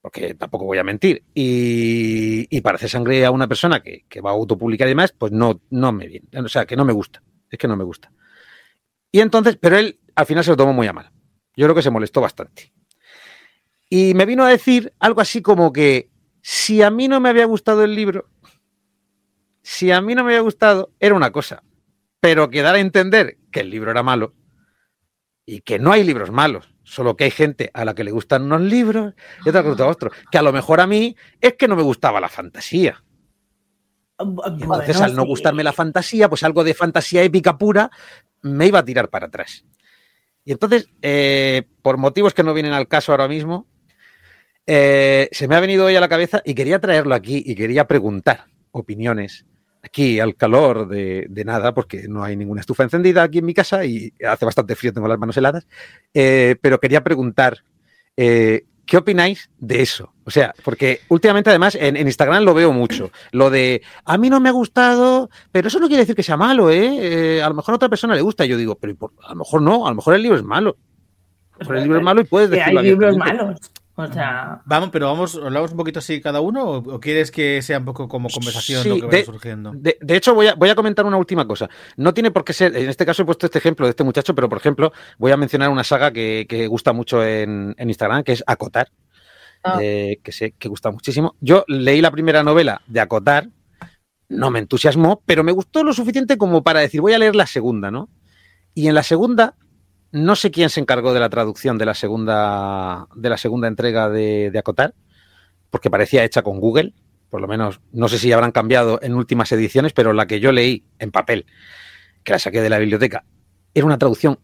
Speaker 3: porque tampoco voy a mentir. Y, y para hacer sangre a una persona que, que va a autopublicar y demás, pues no, no me viene, o sea, que no me gusta, es que no me gusta. Y entonces, pero él al final se lo tomó muy a mal. Yo creo que se molestó bastante. Y me vino a decir algo así como que si a mí no me había gustado el libro, si a mí no me había gustado, era una cosa. Pero que dar a entender que el libro era malo y que no hay libros malos, solo que hay gente a la que le gustan unos libros y otra que le gusta otro. Que a lo mejor a mí es que no me gustaba la fantasía. Y entonces,
Speaker 4: Bueno,
Speaker 3: al no
Speaker 4: sí.
Speaker 3: gustarme la fantasía, pues algo de fantasía épica pura me iba a tirar para atrás. Y entonces, eh, por motivos que no vienen al caso ahora mismo, eh, se me ha venido hoy a la cabeza y quería traerlo aquí y quería preguntar opiniones aquí al calor de, de nada, porque no hay ninguna estufa encendida aquí en mi casa y hace bastante frío, tengo las manos heladas, eh, pero quería preguntar, eh, ¿qué opináis de eso? O sea, porque últimamente además en, en Instagram lo veo mucho, lo de, a mí no me ha gustado, pero eso no quiere decir que sea malo, ¿eh? Eh, a lo mejor a otra persona le gusta, yo digo, pero ¿y por- a lo mejor no, a lo mejor el libro es malo. A lo mejor el libro es malo y puedes
Speaker 4: hay
Speaker 3: decirlo
Speaker 4: libros
Speaker 3: abiertamente.
Speaker 4: malos. O sea,
Speaker 1: Vamos, pero vamos, hablamos un poquito así cada uno o, o quieres que sea un poco como conversación
Speaker 3: Sí,
Speaker 1: lo que vaya
Speaker 3: de-
Speaker 1: surgiendo?
Speaker 3: De, de hecho, voy a, voy a comentar una última cosa. No tiene por qué ser, en este caso he puesto este ejemplo de este muchacho, pero por ejemplo, voy a mencionar una saga que, que gusta mucho en, en Instagram, que es Acotar,
Speaker 2: Ah.
Speaker 3: eh, que sé que gusta muchísimo. Yo leí la primera novela de Acotar, no me entusiasmó, pero me gustó lo suficiente como para decir, voy a leer la segunda, ¿no? Y en la segunda, no sé quién se encargó de la traducción de la segunda, de la segunda entrega de, de Acotar, porque parecía hecha con Google, por lo menos, no sé si habrán cambiado en últimas ediciones, pero la que yo leí en papel, que la saqué de la biblioteca, era una traducción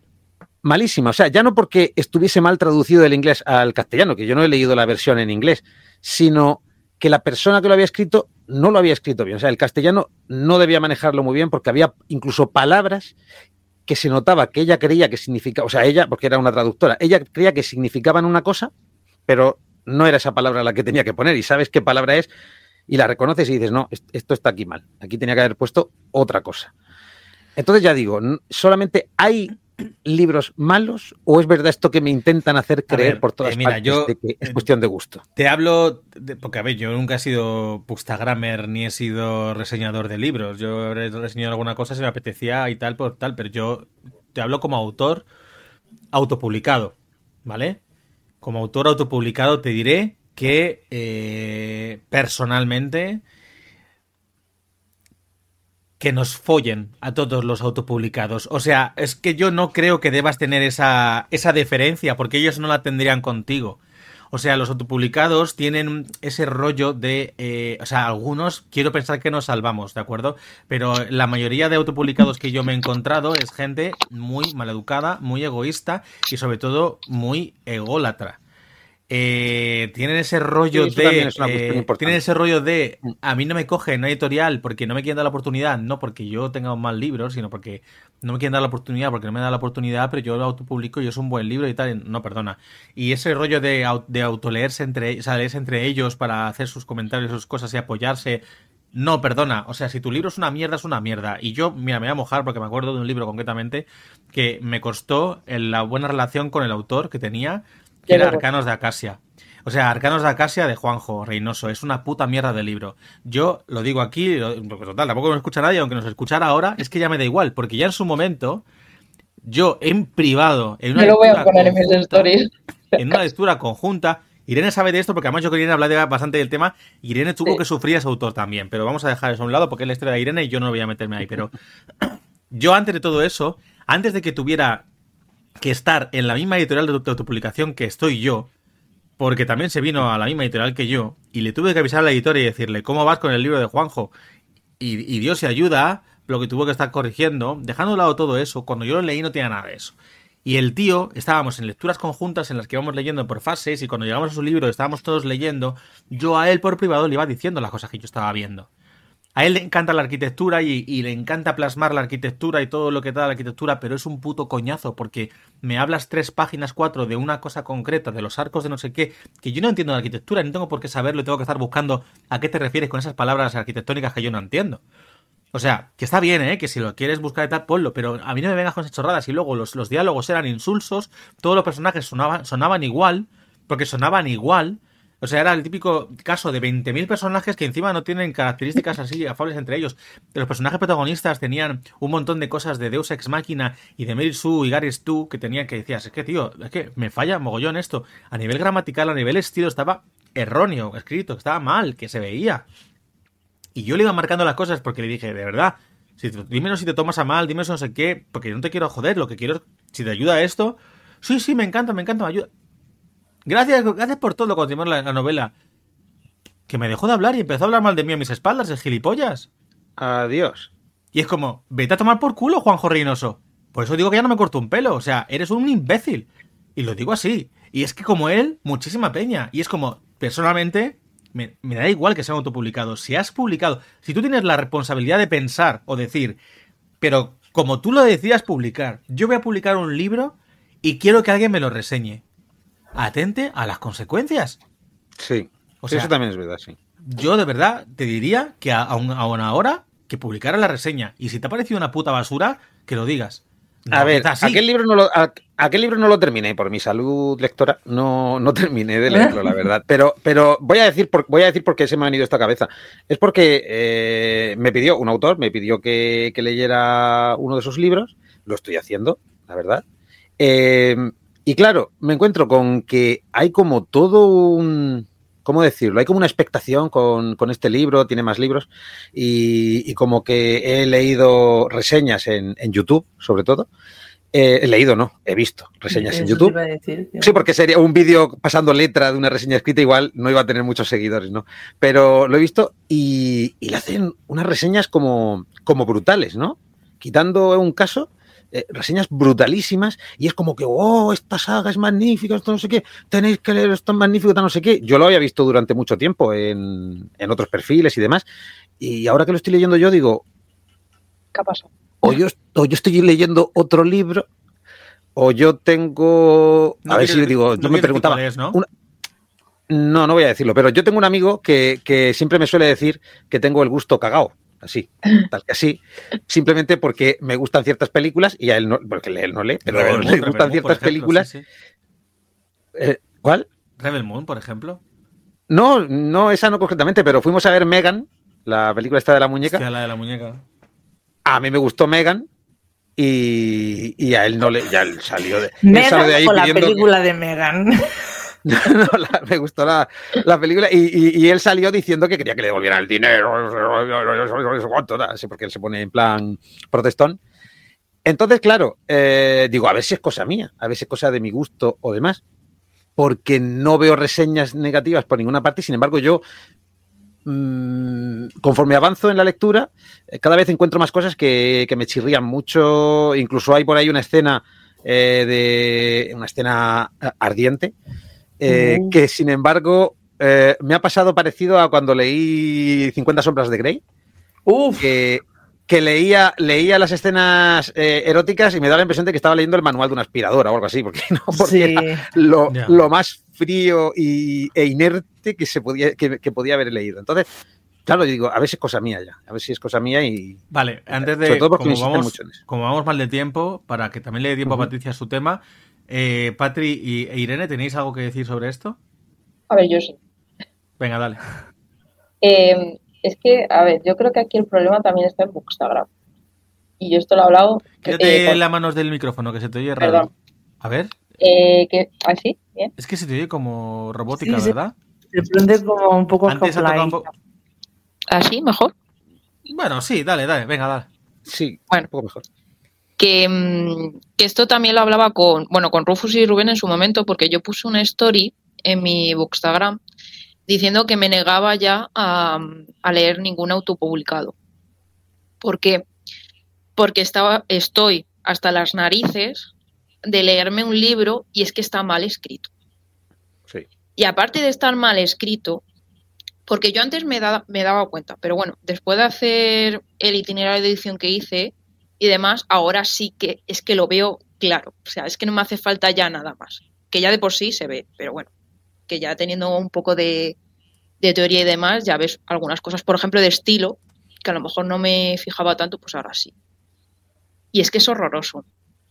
Speaker 3: malísima. O sea, ya no porque estuviese mal traducido del inglés al castellano, que yo no he leído la versión en inglés, sino que la persona que lo había escrito no lo había escrito bien. O sea, el castellano no debía manejarlo muy bien porque había incluso palabras que se notaba que ella creía que significaba, o sea, ella, porque era una traductora, ella creía que significaban una cosa, pero no era esa palabra la que tenía que poner y sabes qué palabra es y la reconoces y dices, no, est- esto está aquí mal, aquí tenía que haber puesto otra cosa. Entonces ya digo, solamente hay libros malos o es verdad esto que me intentan hacer creer
Speaker 1: ver,
Speaker 3: por todas
Speaker 1: eh, mira,
Speaker 3: partes
Speaker 1: yo-
Speaker 3: de que es
Speaker 1: eh,
Speaker 3: cuestión de gusto.
Speaker 1: Te hablo, de- porque a ver, yo nunca he sido Pustagrammer ni he sido reseñador de libros. Yo habré reseñado alguna cosa si me apetecía y tal por tal, pero yo te hablo como autor autopublicado, ¿vale? Como autor autopublicado te diré que eh, personalmente que nos follen a todos los autopublicados. O sea, es que yo no creo que debas tener esa, esa deferencia, porque ellos no la tendrían contigo. O sea, los autopublicados tienen ese rollo de... eh, o sea, algunos quiero pensar que nos salvamos, ¿de acuerdo? Pero la mayoría de autopublicados que yo me he encontrado es gente muy maleducada, muy egoísta y sobre todo muy ególatra. Eh, tienen ese rollo
Speaker 3: Sí,
Speaker 1: de.
Speaker 3: es
Speaker 1: eh, tienen ese rollo de. A mí no me cogen una editorial porque no me quieren dar la oportunidad, no porque yo tenga un mal libro, sino porque no me quieren dar la oportunidad, porque no me dan la oportunidad, pero yo lo autopublico y es un buen libro y tal. No, perdona. Y ese rollo de, de autoleerse entre, o sea, leerse entre ellos para hacer sus comentarios, sus cosas y apoyarse. No, perdona. O sea, si tu libro es una mierda, es una mierda. Y yo, mira, me voy a mojar porque me acuerdo de un libro concretamente que me costó en la buena relación con el autor que tenía, que era Arcanos de Acasia. O sea, Arcanos de Acasia de Juanjo Reynoso. Es una puta mierda de libro. Yo lo digo aquí, porque total, tampoco nos escucha nadie, aunque nos escuchara ahora, es que ya me da igual, porque ya en su momento, yo en privado, en una
Speaker 2: Me lo voy a poner en mis
Speaker 1: conjunta-
Speaker 2: stories.
Speaker 1: en una lectura conjunta. Irene sabe de esto porque además yo con Irene hablé bastante del tema. Irene tuvo
Speaker 2: Sí.
Speaker 1: que sufrir a ese autor también, pero vamos a dejar eso a un lado porque es la historia de Irene y yo no voy a meterme ahí. Pero yo antes de todo eso, antes de que tuviera que estar en la misma editorial de, de autopublicación que estoy yo, porque también se vino a la misma editorial que yo, y le tuve que avisar a la editora y decirle, ¿cómo vas con el libro de Juanjo? Y, y Dios se ayuda, lo que tuvo que estar corrigiendo, dejando de lado todo eso, cuando yo lo leí no tenía nada de eso. Y el tío, estábamos en lecturas conjuntas en las que íbamos leyendo por fases y cuando llegamos a su libro estábamos todos leyendo, yo a él por privado le iba diciendo las cosas que yo estaba viendo. A él le encanta la arquitectura y, le encanta plasmar la arquitectura y todo lo que da la arquitectura, pero es un puto coñazo porque me hablas tres páginas, cuatro de una cosa concreta, de los arcos de no sé qué, que yo no entiendo de arquitectura, no tengo por qué saberlo y tengo que estar buscando a qué te refieres con esas palabras arquitectónicas que yo no entiendo. O sea, que está bien, ¿eh? Que si lo quieres buscar y tal, ponlo, pero a mí no me vengas con esas chorradas. Y luego los, diálogos eran insulsos, todos los personajes sonaban igual, porque sonaban igual. O sea, era el típico caso de 20.000 personajes que encima no tienen características así afables entre ellos. Los personajes protagonistas tenían un montón de cosas de Deus Ex Machina y de Meryl Sue y Gary Stu que tenían que decías, es que tío, es que me falla mogollón esto. A nivel gramatical, a nivel estilo, estaba erróneo escrito, estaba mal, que se veía. Y yo le iba marcando las cosas porque le dije, de verdad, si dímelo si te tomas a mal, dímelo no sé qué, porque no te quiero joder, lo que quiero es, si te ayuda esto, sí, sí, me encanta, me encanta, me ayuda. Gracias, gracias por todo, continuó la, la novela. Que me dejó de hablar y empezó a hablar mal de mí a mis espaldas, el gilipollas.
Speaker 3: Adiós.
Speaker 1: Y es como, vete a tomar por culo, Juanjo Reynoso. Por eso digo que ya no me corto un pelo. O sea, eres un imbécil. Y lo digo así. Y es que como él, muchísima peña. Y es como, personalmente, me, me da igual que sea autopublicado. Si has publicado, si tú tienes la responsabilidad de pensar o decir, pero como tú lo decías publicar, yo voy a publicar un libro y quiero que alguien me lo reseñe. Atente a las consecuencias.
Speaker 3: Sí.
Speaker 1: O sea,
Speaker 3: eso también es verdad, sí.
Speaker 1: yo de verdad te diría que a, a un- a una hora que publicara la reseña. Y si te ha parecido una puta basura, que lo digas. No,
Speaker 3: a ver, aquel libro, no lo, a- aquel libro no lo terminé por mi salud lectora, no, no terminé de leerlo, la verdad. Pero, pero voy a decir por, voy a decir por qué se me ha venido esta cabeza. Es porque eh, me pidió, un autor me pidió que, que leyera uno de sus libros, lo estoy haciendo, la verdad. Eh, y claro, me encuentro con que hay como todo un. ¿Cómo decirlo? Hay como una expectación con, con este libro, tiene más libros, y, y como que he leído reseñas en, en YouTube, sobre todo. Eh, he leído, no, he visto reseñas en YouTube.
Speaker 4: decir.
Speaker 3: Sí, porque sería un vídeo pasando letra de una reseña escrita, igual no iba a tener muchos seguidores, ¿no? Pero lo he visto y, y le hacen unas reseñas como, como brutales, ¿no? Quitando un caso, eh, reseñas brutalísimas y es como que, oh, esta saga es magnífica, esto no sé qué, tenéis que leer esto es magnífico, tal no sé qué. Yo lo había visto durante mucho tiempo en, en otros perfiles y demás. Y ahora que lo estoy leyendo yo, digo,
Speaker 2: ¿Qué ha pasado?
Speaker 3: o yo, o yo estoy leyendo otro libro, o yo tengo.
Speaker 1: No
Speaker 3: a ver si digo,
Speaker 1: no
Speaker 3: yo me preguntaba.
Speaker 1: es, ¿no?
Speaker 3: una- No, no voy a decirlo, pero yo tengo un amigo que, que siempre me suele decir que tengo el gusto cagao, así, tal que así, simplemente porque me gustan ciertas películas y a él no, porque él no lee, pero
Speaker 1: Rebel
Speaker 3: le gustan
Speaker 1: Moon,
Speaker 3: ciertas
Speaker 1: ejemplo,
Speaker 3: películas.
Speaker 1: sí, sí.
Speaker 3: Eh, ¿Cuál?
Speaker 1: Rebel Moon, por ejemplo.
Speaker 3: No, no, esa no concretamente, pero fuimos a ver Megan, la película esta de la muñeca.
Speaker 1: Hostia, la de la muñeca.
Speaker 3: A mí me gustó Megan y, y a él no le, ya él salió de, él
Speaker 4: Megan
Speaker 3: salió de ahí
Speaker 4: o la película de Megan.
Speaker 3: No, me gustó la, la película y, él salió diciendo que quería que le devolvieran el dinero, porque él se pone en plan protestón. Entonces, claro, eh, digo, a ver si es cosa mía, a ver si es cosa de mi gusto o demás, porque no veo reseñas negativas por ninguna parte, sin embargo, yo, mm, conforme avanzo en la lectura, eh, cada vez encuentro más cosas que, me chirrían mucho, incluso hay por ahí una escena eh, de una escena eh, ardiente eh, que sin embargo eh, me ha pasado parecido a cuando leí 50 sombras de Grey.
Speaker 4: Uf,
Speaker 3: que, que leía, leía las escenas eh, eróticas y me da la impresión de que estaba leyendo el manual de una aspiradora o algo así, porque, no, porque
Speaker 4: sí.
Speaker 3: era lo,
Speaker 1: Ya.
Speaker 3: lo más frío y, e inerte que, se podía, que, que podía haber leído. Entonces, claro, yo digo, a ver si es cosa mía ya, a ver si es cosa mía y...
Speaker 1: Vale, antes de.
Speaker 3: Sobre todo porque
Speaker 1: como, vamos,
Speaker 3: mucho en eso.
Speaker 1: como vamos mal de tiempo, para que también le dé tiempo
Speaker 3: Ujú.
Speaker 1: a Patricia su tema, eh, Patri y e Irene, ¿tenéis algo que decir sobre esto?
Speaker 2: A ver, yo sí.
Speaker 1: Venga, dale.
Speaker 2: Eh, es que, a ver, yo creo que aquí el problema también está en Bookstagram. Y yo esto lo he hablado.
Speaker 1: Quítate
Speaker 2: eh, con-
Speaker 1: las manos del micrófono, que se te oye raro.
Speaker 2: Perdón.
Speaker 1: A ver,
Speaker 2: eh, que, ¿Así? Bien.
Speaker 1: es que se te oye como robótica,
Speaker 4: Sí.
Speaker 1: ¿verdad?
Speaker 4: se prende como un poco
Speaker 1: Antes ha tocado un poco.
Speaker 2: ¿Así? ¿Mejor?
Speaker 1: Bueno, sí, dale, dale, venga, dale.
Speaker 3: Sí,
Speaker 2: Bueno.
Speaker 3: un poco mejor.
Speaker 2: Que, mm, que esto también lo hablaba con, bueno, con Rufus y Rubén en su momento, porque yo puse una story en mi Bookstagram diciendo que me negaba ya a, a leer ningún autopublicado. ¿Por qué? Porque estaba, estoy hasta las narices de leerme un libro y es que está mal escrito.
Speaker 3: Sí.
Speaker 2: Y aparte de estar mal escrito, porque yo antes me, da- me daba cuenta, pero bueno, después de hacer el itinerario de edición que hice y demás, ahora sí que es que lo veo claro. O sea, es que no me hace falta ya nada más. Que ya de por sí se ve, pero bueno, que ya teniendo un poco de, teoría y demás, ya ves algunas cosas, por ejemplo, de estilo, que a lo mejor no me fijaba tanto, pues ahora sí. Y es que es horroroso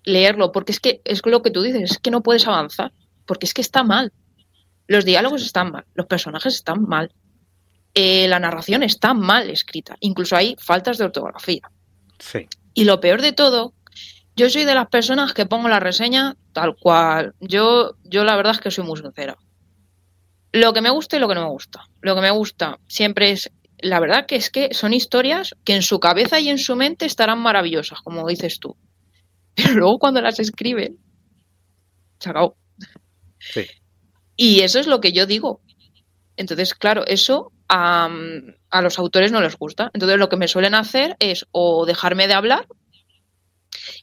Speaker 2: leerlo, porque es que es lo que tú dices, es que no puedes avanzar, porque es que está mal. Los diálogos están mal, los personajes están mal, eh, la narración está mal escrita, incluso hay faltas de ortografía.
Speaker 3: Sí.
Speaker 2: Y lo peor de todo, yo soy de las personas que pongo la reseña tal cual. Yo, yo la verdad es que soy muy sincera. Lo que me gusta y lo que no me gusta. Lo que me gusta siempre es, la verdad que es que son historias que en su cabeza y en su mente estarán maravillosas, como dices tú. Pero luego cuando las escriben, se acabó.
Speaker 3: Sí.
Speaker 2: Y eso es lo que yo digo. Entonces, claro, eso a, a los autores no les gusta. Entonces, lo que me suelen hacer es o dejarme de hablar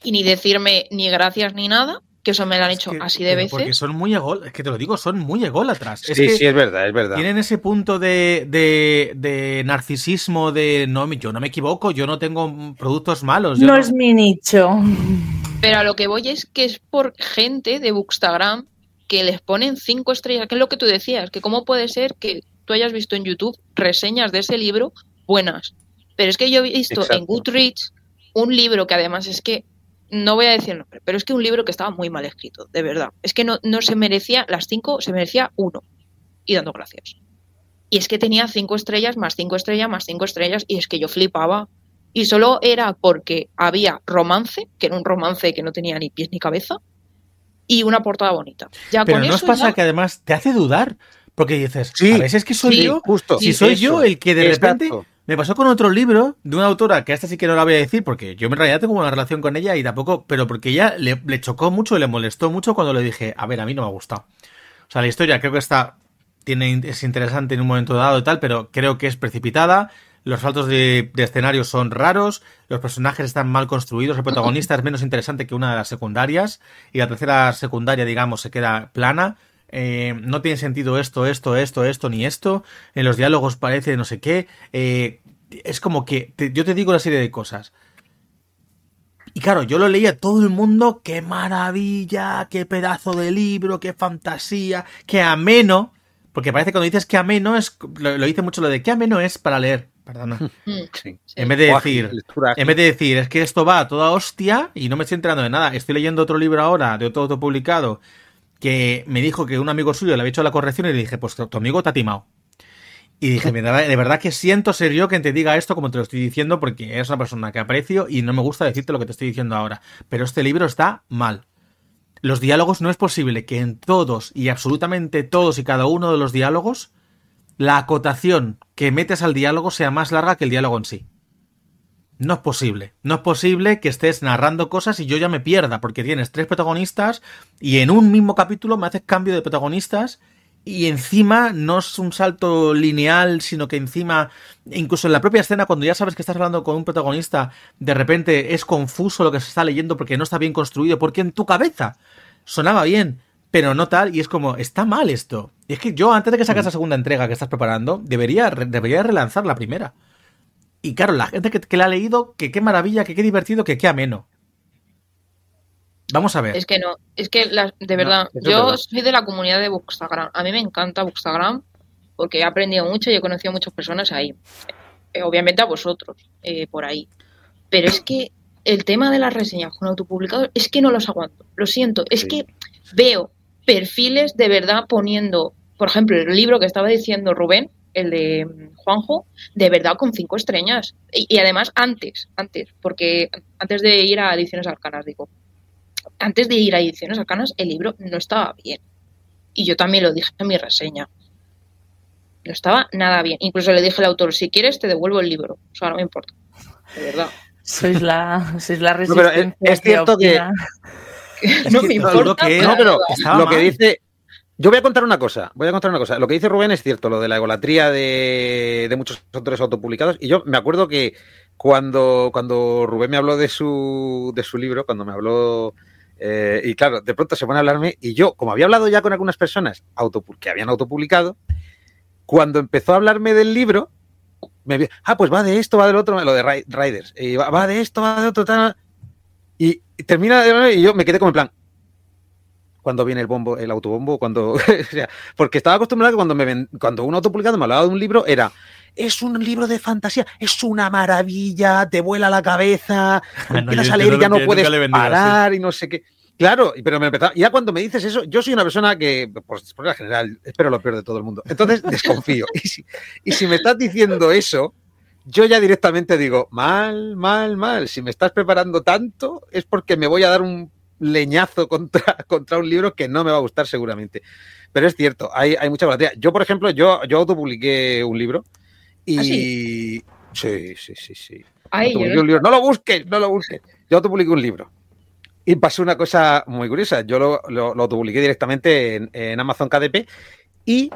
Speaker 2: y ni decirme ni gracias ni nada, que eso me lo han
Speaker 1: Es
Speaker 2: hecho
Speaker 1: que-
Speaker 2: así de
Speaker 1: pero Porque
Speaker 2: veces.
Speaker 1: son muy ególatras, es que te lo digo, son muy ególatras.
Speaker 3: Sí,
Speaker 1: es que
Speaker 3: sí, es verdad, es verdad.
Speaker 1: tienen ese punto de, de, de narcisismo de no, yo no me equivoco, yo no tengo productos malos. yo
Speaker 4: No es mi nicho.
Speaker 2: Pero a lo que voy es que es por gente de Bookstagram que les ponen cinco estrellas, que es lo que tú decías, que cómo puede ser que tú hayas visto en YouTube reseñas de ese libro buenas. Pero es que yo he visto en. Goodreads un libro que además es que, no voy a decir el nombre, pero es que un libro que estaba muy mal escrito, de verdad. Es que no, no se merecía las cinco, se merecía uno. Y dando gracias. Y es que tenía cinco estrellas, más cinco estrellas, más cinco estrellas, y es que yo flipaba. Y solo era porque había romance, que era un romance que no tenía ni pies ni cabeza, y una portada bonita. Ya
Speaker 1: Pero
Speaker 2: con
Speaker 1: ¿no os pasa
Speaker 2: ya-
Speaker 1: que además te hace dudar? Porque dices,
Speaker 3: Sí.
Speaker 1: a veces que soy
Speaker 2: Sí.
Speaker 1: yo,
Speaker 3: Justo.
Speaker 1: si
Speaker 2: Sí,
Speaker 1: soy
Speaker 3: eso.
Speaker 1: yo el que de repente me pasó con otro libro de una autora que esta sí que no la voy a decir porque yo en realidad tengo una relación con ella y tampoco, pero porque ella le, le chocó mucho, le molestó mucho cuando le dije, a ver, a mí no me ha gustado. O sea, la historia creo que está, tiene, es interesante en un momento dado y tal, pero creo que es precipitada. Los saltos de, de escenario son raros, los personajes están mal construidos, el protagonista es menos interesante que una de las secundarias y la tercera secundaria, digamos, se queda plana. Eh, no tiene sentido esto, esto, esto, esto, ni esto. En los diálogos parece no sé qué. Eh, es como que te- yo te digo una serie de cosas. Y claro, yo lo leía todo el mundo, qué maravilla, qué pedazo de libro, qué fantasía, qué ameno. Porque parece que cuando dices que ameno es, lo, lo dice mucho lo de qué ameno es para leer. Perdona.
Speaker 2: Mm,
Speaker 3: Sí.
Speaker 2: sí.
Speaker 1: En vez de decir, en vez de decir, es que esto va a toda hostia y no me estoy enterando de nada. Estoy leyendo otro libro ahora, de otro autopublicado, que me dijo que un amigo suyo le había hecho la corrección y le dije, pues tu amigo te ha timado. Y dije, de verdad, que siento ser yo quien te diga esto como te lo estoy diciendo porque eres una persona que aprecio y no me gusta decirte lo que te estoy diciendo ahora. Pero este libro está mal. Los diálogos no es posible que en todos y absolutamente todos y cada uno de los diálogos la acotación que metes al diálogo sea más larga que el diálogo en sí. No es posible. No es posible que estés narrando cosas y yo ya me pierda, porque tienes tres protagonistas y en un mismo capítulo me haces cambio de protagonistas y encima no es un salto lineal, sino que encima, incluso en la propia escena, cuando ya sabes que estás hablando con un protagonista, de repente es confuso lo que se está leyendo porque no está bien construido, porque en tu cabeza sonaba bien, pero no tal, y es como, está mal esto. Y es que yo, antes de que sacas la segunda entrega que estás preparando, debería, debería relanzar la primera. Y claro, la gente que, la ha leído, que qué maravilla, que qué divertido, que qué ameno. Vamos a ver.
Speaker 2: Es que no, es que de verdad, yo soy de la comunidad de Bookstagram. A mí me encanta Bookstagram porque he aprendido mucho y he conocido a muchas personas ahí. Eh, obviamente a vosotros, eh, por ahí. Pero es que el tema de las reseñas con autopublicados es que no los aguanto. Lo siento, es que veo perfiles de verdad poniendo, por ejemplo, el libro que estaba diciendo Rubén, el de mm, Juanjo, de verdad con cinco estrellas. Y, además antes, antes, porque antes de ir a Ediciones Arcanas, digo, antes de ir a Ediciones Arcanas, el libro no estaba bien. Y yo también lo dije en mi reseña. No estaba nada bien. Incluso le dije al autor, si quieres te devuelvo el libro. O sea, no me importa. De verdad.
Speaker 4: Sois la, sois la resistencia.
Speaker 3: es, cierto que...
Speaker 2: no me importa.
Speaker 3: no, pero lo que dice, yo voy a contar una cosa, voy a contar una cosa. Lo que dice Rubén es cierto, lo de la egolatría de, muchos autores autopublicados. Y yo me acuerdo que cuando, cuando Rubén me habló de su, de su libro, cuando me habló, eh, y claro, de pronto se pone a hablarme, y yo, como había hablado ya con algunas personas que habían autopublicado, cuando empezó a hablarme del libro, me ah, pues va de esto, va del otro, lo de Riders, va, de esto, va de otro, tal, y, termina y yo me quedé como en plan, cuando viene el bombo, el autobombo, cuando. porque estaba acostumbrado que cuando, me cuando un autopublicado me hablaba de un libro era. Es un libro de fantasía, es una maravilla, te vuela la cabeza, no, empiezas a leer y ya no puedes parar y no sé qué. Claro, pero me empezaba. Ya cuando me dices eso, yo soy una persona que, por, por la general, espero lo peor de todo el mundo. Entonces desconfío. y, si, y si me estás diciendo eso, yo ya directamente digo, mal, mal, mal. Si me estás preparando tanto, es porque me voy a dar un leñazo contra, contra un libro que no me va a gustar seguramente. Pero es cierto, hay, hay mucha volatilidad. Yo, por ejemplo, yo, yo autopubliqué un libro y... ¿Ah, sí? sí, sí, sí, No lo busques, no lo busques. Yo autopubliqué un libro. Y pasó una cosa muy curiosa. Yo lo, lo, autopubliqué directamente en, en, Amazon KDP y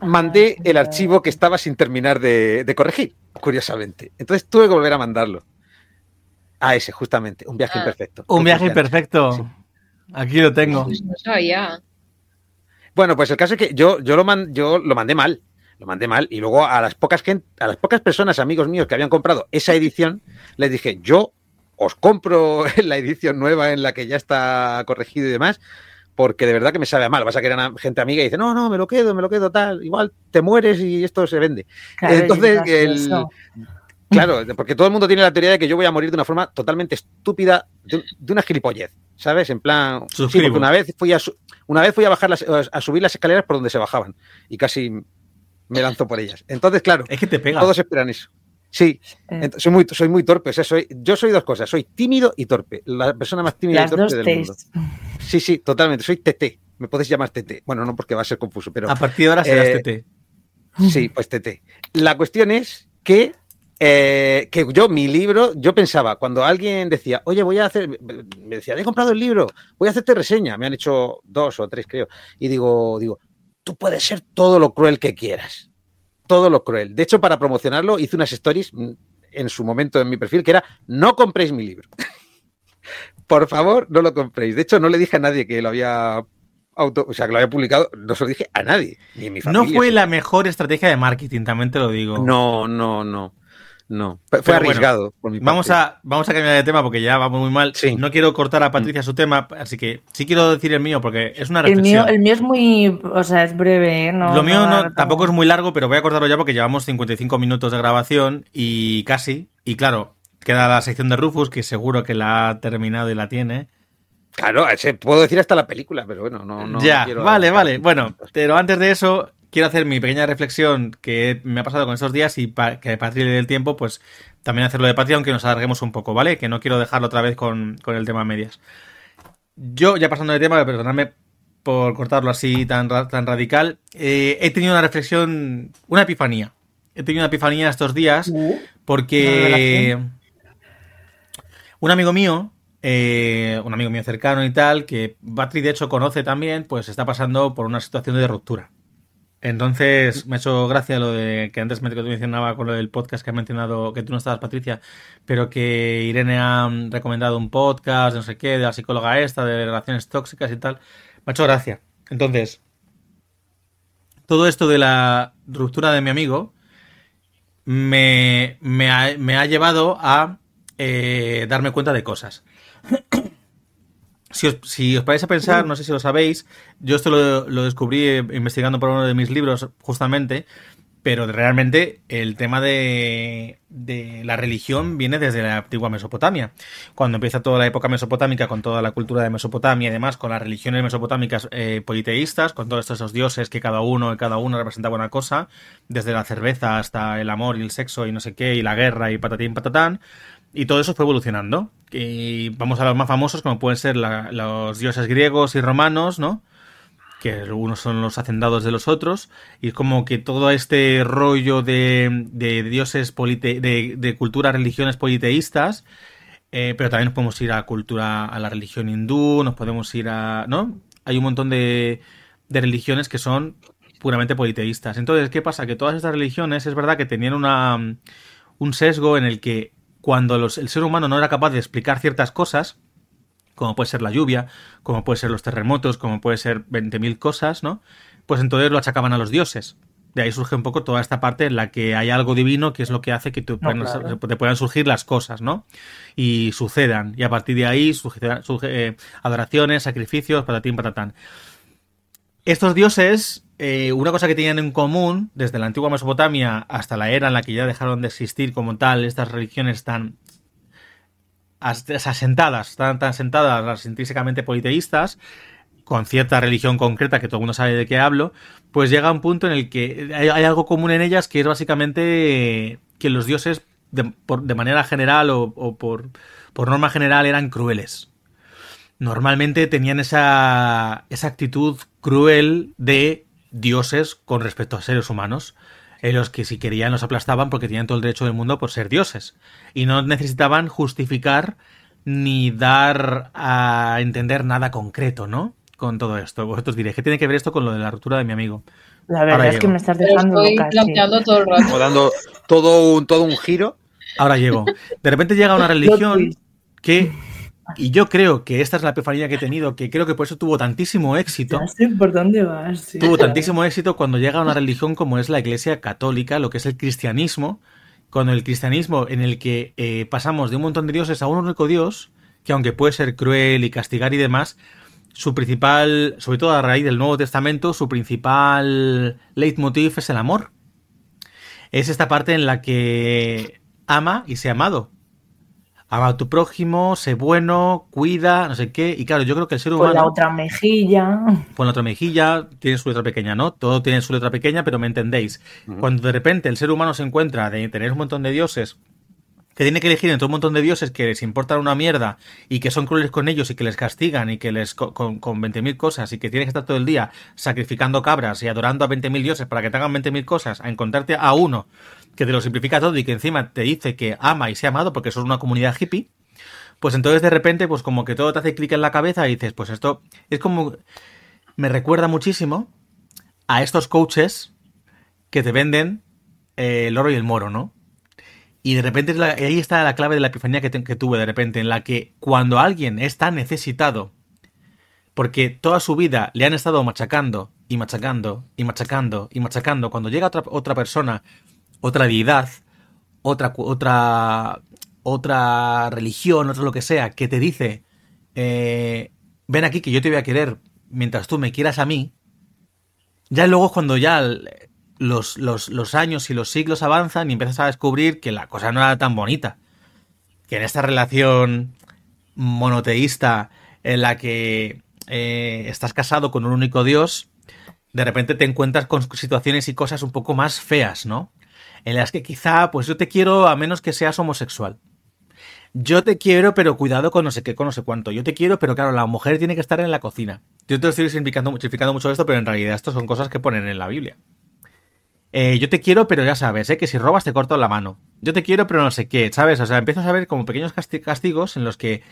Speaker 3: mandé el archivo que estaba sin terminar de, de corregir, curiosamente. Entonces tuve que volver a mandarlo. Ah, ese, justamente. Un viaje ah. imperfecto.
Speaker 1: Un viaje imperfecto. Aquí lo tengo. Pues no
Speaker 2: sabía.
Speaker 3: Bueno, pues el caso es que yo, yo, lo, yo lo mandé mal. Lo mandé mal. Y luego a las pocas a las pocas personas, amigos míos, que habían comprado esa edición, les dije, yo os compro la edición nueva en la que ya está corregido y demás, porque de verdad que me sabe mal. Vas a querer a gente amiga y dice, no, no, me lo quedo, me lo quedo, tal. Igual te mueres y esto se vende. Entonces, el, Claro, porque todo el mundo tiene la teoría de que yo voy a morir de una forma totalmente estúpida, de, una gilipollez, ¿sabes? En plan, sí, porque una vez fui a una vez fui a bajar las, a subir las escaleras por donde se bajaban y casi me lanzo por ellas. Entonces, claro,
Speaker 1: es que te pega.
Speaker 3: Todos esperan eso. Sí, soy muy, soy muy torpe. soy, yo soy dos cosas, soy tímido y torpe. La persona más tímida y torpe del mundo. Sí, sí, totalmente. Soy TT. Me puedes llamar TT. Bueno, no porque va a ser confuso, pero.
Speaker 1: A partir de ahora serás eh,
Speaker 3: TT. Sí, pues TT. La cuestión es que eh, que yo, mi libro, yo pensaba, cuando alguien decía, oye, voy a hacer, me decía, he comprado el libro, voy a hacerte reseña, me han hecho dos o tres, creo, y digo, digo, tú puedes ser todo lo cruel que quieras, todo lo cruel. De hecho, para promocionarlo, hice unas stories mm, en su momento en mi perfil que era, no compréis mi libro. Por favor, no lo compréis. De hecho, no le dije a nadie que lo había Auto, o sea, que lo había publicado, no se lo dije a nadie, ni a mi familia.
Speaker 1: No fue la mejor estrategia de marketing, también te lo digo.
Speaker 3: No, no, no. No, fue arriesgado.
Speaker 1: vamos, a, vamos a cambiar de tema porque ya vamos muy mal. No quiero cortar a mm. Patricia su tema, así que sí quiero decir el mío porque es una reflexión.
Speaker 4: El mío, es muy, o sea, es breve. ¿eh? No,
Speaker 1: Lo mío no, tampoco es muy largo, pero voy a cortarlo ya porque llevamos 55 minutos de grabación y casi. Y claro, queda la sección de Rufus, que seguro que la ha terminado y la tiene.
Speaker 3: Claro, puedo decir hasta la película, pero bueno, no. no
Speaker 1: ya, vale, vale. Bueno, pero antes de eso, quiero hacer mi pequeña reflexión que me ha pasado con estos días y para que Patri le dé el tiempo, pues también hacerlo de Patri, aunque nos alarguemos un poco, ¿vale? Que no quiero dejarlo otra vez con, el tema medias. Yo, ya pasando de tema, perdonadme por cortarlo así tan, tan radical, eh, he tenido una reflexión, una epifanía. He tenido una epifanía estos días uh, porque un amigo mío, eh, un amigo mío cercano y tal, que Patri de hecho conoce también, pues está pasando por una situación de ruptura. Entonces, me ha hecho gracia lo de que antes me mencionaba con lo del podcast que ha mencionado, que tú no estabas, Patricia, pero que Irene ha recomendado un podcast, no sé qué, de la psicóloga esta, de relaciones tóxicas y tal. Me ha hecho gracia. Entonces, todo esto de la ruptura de mi amigo me, me, ha, me ha llevado a eh, darme cuenta de cosas. Si os, si os parece pensar, no sé si lo sabéis, yo esto lo, lo descubrí eh, investigando por uno de mis libros justamente, pero realmente el tema de, la religión viene desde la antigua Mesopotamia. Cuando empieza toda la época mesopotámica, con toda la cultura de Mesopotamia y demás, con las religiones mesopotámicas eh, politeístas, con todos esos dioses que cada uno y cada uno representaba una cosa, desde la cerveza hasta el amor y el sexo y no sé qué, y la guerra y patatín patatán, y todo eso fue evolucionando. Y vamos a los más famosos, como pueden ser los dioses griegos y romanos, ¿no? Que unos son los hacendados de los otros. Y es como que todo este rollo de, de dioses polite, de, de culturas, religiones politeístas. Eh, pero también nos podemos ir a cultura, a la religión hindú, nos podemos ir a. ¿No? Hay un montón de, de religiones que son puramente politeístas. Entonces, ¿qué pasa? Que todas estas religiones es verdad que tenían una, un sesgo en el que cuando los, el ser humano no era capaz de explicar ciertas cosas, como puede ser la lluvia, como puede ser los terremotos, como puede ser 20.000 cosas, ¿no? Pues entonces lo achacaban a los dioses. De ahí surge un poco toda esta parte en la que hay algo divino que es lo que hace que te, no, puedan, claro. te puedan surgir las cosas, ¿no? Y sucedan. Y a partir de ahí surge, surge eh, adoraciones, sacrificios, patatín, patatán. Estos dioses eh, una cosa que tenían en común, desde la antigua Mesopotamia hasta la era en la que ya dejaron de existir como tal, estas religiones tan asentadas, tan, tan asentadas, las intrínsecamente politeístas, con cierta religión concreta que todo el mundo sabe de qué hablo, pues llega un punto en el que hay, algo común en ellas que es básicamente que los dioses, de manera general o, o por, por norma general, eran crueles. Normalmente tenían esa, esa actitud cruel de dioses con respecto a seres humanos, en los que si querían los aplastaban porque tenían todo el derecho del mundo por ser dioses. Y no necesitaban justificar ni dar a entender nada concreto, ¿no? Con todo esto. Vosotros diréis, ¿qué tiene que ver esto con lo de la ruptura de mi amigo?
Speaker 4: La verdad Ahora es llego. que me estás dejando
Speaker 2: estoy planteando todo el rato.
Speaker 3: Como dando todo un, todo un giro.
Speaker 1: Ahora llego. De repente llega una religión que y yo creo que esta es la epifanía que he tenido, que creo que por eso tuvo tantísimo éxito.
Speaker 4: Ya sé por dónde vas. Sí,
Speaker 1: tuvo tantísimo éxito cuando llega a una religión como es la Iglesia Católica, lo que es el cristianismo, cuando el cristianismo en el que eh, pasamos de un montón de dioses a un único dios, que aunque puede ser cruel y castigar y demás, su principal, sobre todo a raíz del Nuevo Testamento, su principal leitmotiv es el amor. Es esta parte en la que ama y sea amado ama a tu prójimo, sé bueno, cuida, no sé qué. Y claro, yo creo que el ser humano.
Speaker 4: Con la otra mejilla.
Speaker 1: Con la otra mejilla, tiene su letra pequeña, ¿no? Todo tiene su letra pequeña, pero me entendéis. Uh -huh. Cuando de repente el ser humano se encuentra de tener un montón de dioses que tiene que elegir entre un montón de dioses que les importan una mierda y que son crueles con ellos y que les castigan y que les con, con 20.000 cosas y que tienes que estar todo el día sacrificando cabras y adorando a 20.000 dioses para que te hagan 20.000 cosas, a encontrarte a uno que te lo simplifica todo y que encima te dice que ama y sea amado porque sos una comunidad hippie, pues entonces de repente pues como que todo te hace clic en la cabeza y dices, pues esto es como... me recuerda muchísimo a estos coaches que te venden eh, el oro y el moro, ¿no? Y de repente ahí está la clave de la epifanía que, que, tuve de repente, en la que cuando alguien está necesitado, porque toda su vida le han estado machacando y machacando y machacando y machacando, cuando llega otra, otra persona, otra deidad, otra, otra, otra religión, otro lo que sea, que te dice, eh, ven aquí que yo te voy a querer mientras tú me quieras a mí, ya luego cuando ya los, los, los, años y los siglos avanzan y empiezas a descubrir que la cosa no era tan bonita. Que en esta relación monoteísta en la que eh, estás casado con un único Dios, de repente te encuentras con situaciones y cosas un poco más feas, ¿no? En las que quizá, pues yo te quiero a menos que seas homosexual. Yo te quiero, pero cuidado con no sé qué, con no sé cuánto. Yo te quiero, pero claro, la mujer tiene que estar en la cocina. Yo te estoy simplificando, mucho esto, pero en realidad esto son cosas que ponen en la Biblia. Eh, yo te quiero, pero ya sabes, ¿eh? que si robas te corto la mano. Yo te quiero, pero no sé qué, ¿sabes? O sea, empiezas a ver como pequeños castigos en los que,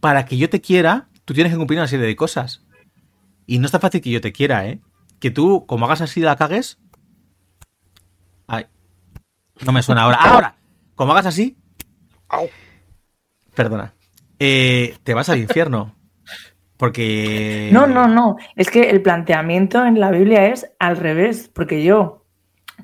Speaker 1: para que yo te quiera, tú tienes que cumplir una serie de cosas. Y no está fácil que yo te quiera, ¿eh? que tú, como hagas así, la cagues. No me suena ahora. ¡Ahora! Como hagas así. Perdona. eh, te vas al infierno. Porque.
Speaker 4: No, no, no. Es que el planteamiento en la Biblia es al revés, porque yo,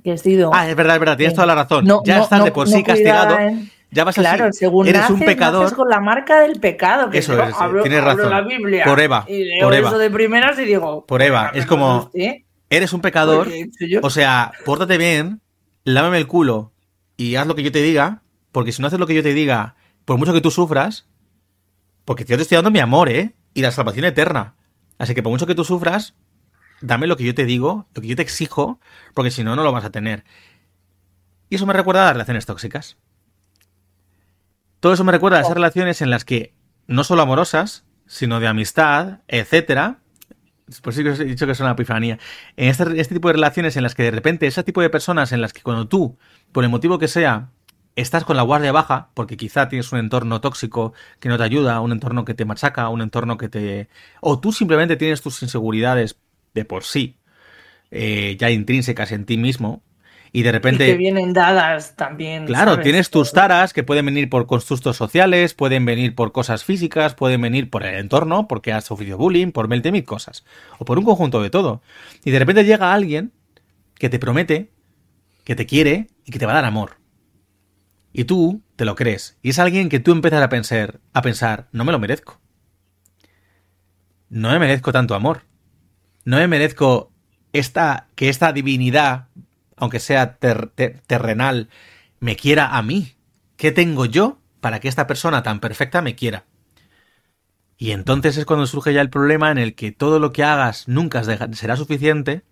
Speaker 4: que he sido.
Speaker 1: Ah, es verdad, es verdad, tienes
Speaker 4: eh,
Speaker 1: toda la razón.
Speaker 4: no-
Speaker 1: ya
Speaker 4: no-
Speaker 1: estás
Speaker 4: no-
Speaker 1: de por
Speaker 4: no
Speaker 1: sí castigado.
Speaker 4: en-
Speaker 1: Ya vas
Speaker 4: Claro,
Speaker 1: así.
Speaker 4: según
Speaker 1: Eres
Speaker 4: naces,
Speaker 1: un pecador.
Speaker 4: naces con la marca del pecado. Que
Speaker 1: Eso
Speaker 4: yo
Speaker 1: es,
Speaker 4: abro-
Speaker 1: tienes
Speaker 4: abro
Speaker 1: razón.
Speaker 4: la Biblia
Speaker 1: Por Eva,
Speaker 4: Y leo
Speaker 1: por Eva.
Speaker 4: eso de primeras y digo.
Speaker 1: Por Eva,
Speaker 4: "Oiga,
Speaker 1: es como-
Speaker 4: usted,
Speaker 1: Eres un pecador.
Speaker 4: porque he hecho yo".
Speaker 1: O sea, pórtate bien, lávame el culo y haz lo que yo te diga. Porque si no haces lo que yo te diga, por mucho que tú sufras, porque yo te estoy dando mi amor, ¿eh? Y la salvación eterna. Así que por mucho que tú sufras, dame lo que yo te digo, lo que yo te exijo, porque si no, no lo vas a tener. Y eso me recuerda a las relaciones tóxicas. Todo eso me recuerda a esas relaciones en las que, no solo amorosas, sino de amistad, etcétera. Por eso he dicho que es una epifanía. En este, este tipo de relaciones en las que de repente, ese tipo de personas en las que cuando tú, por el motivo que sea, estás con la guardia baja, porque quizá tienes un entorno tóxico que no te ayuda, un entorno que te machaca, un entorno que te... O tú simplemente tienes tus inseguridades de por sí, eh, ya intrínsecas en ti mismo, y de
Speaker 4: Y
Speaker 1: repente...
Speaker 4: que vienen dadas también.
Speaker 1: Claro,
Speaker 4: ¿sabes?
Speaker 1: tienes tus taras que pueden venir por constructos sociales, pueden venir por cosas físicas, pueden venir por el entorno, porque has sufrido bullying, por 20.000 cosas. O por un conjunto de todo. Y de repente llega alguien que te promete, que te quiere y que te va a dar amor. Y tú te lo crees. Y es alguien que tú empiezas a pensar, a pensar, no me lo merezco. No me merezco tanto amor. No me merezco esta, que esta divinidad, aunque sea ter- ter- terrenal, me quiera a mí. ¿Qué tengo yo para que esta persona tan perfecta me quiera? Y entonces es cuando surge ya el problema en el que todo lo que hagas nunca será suficiente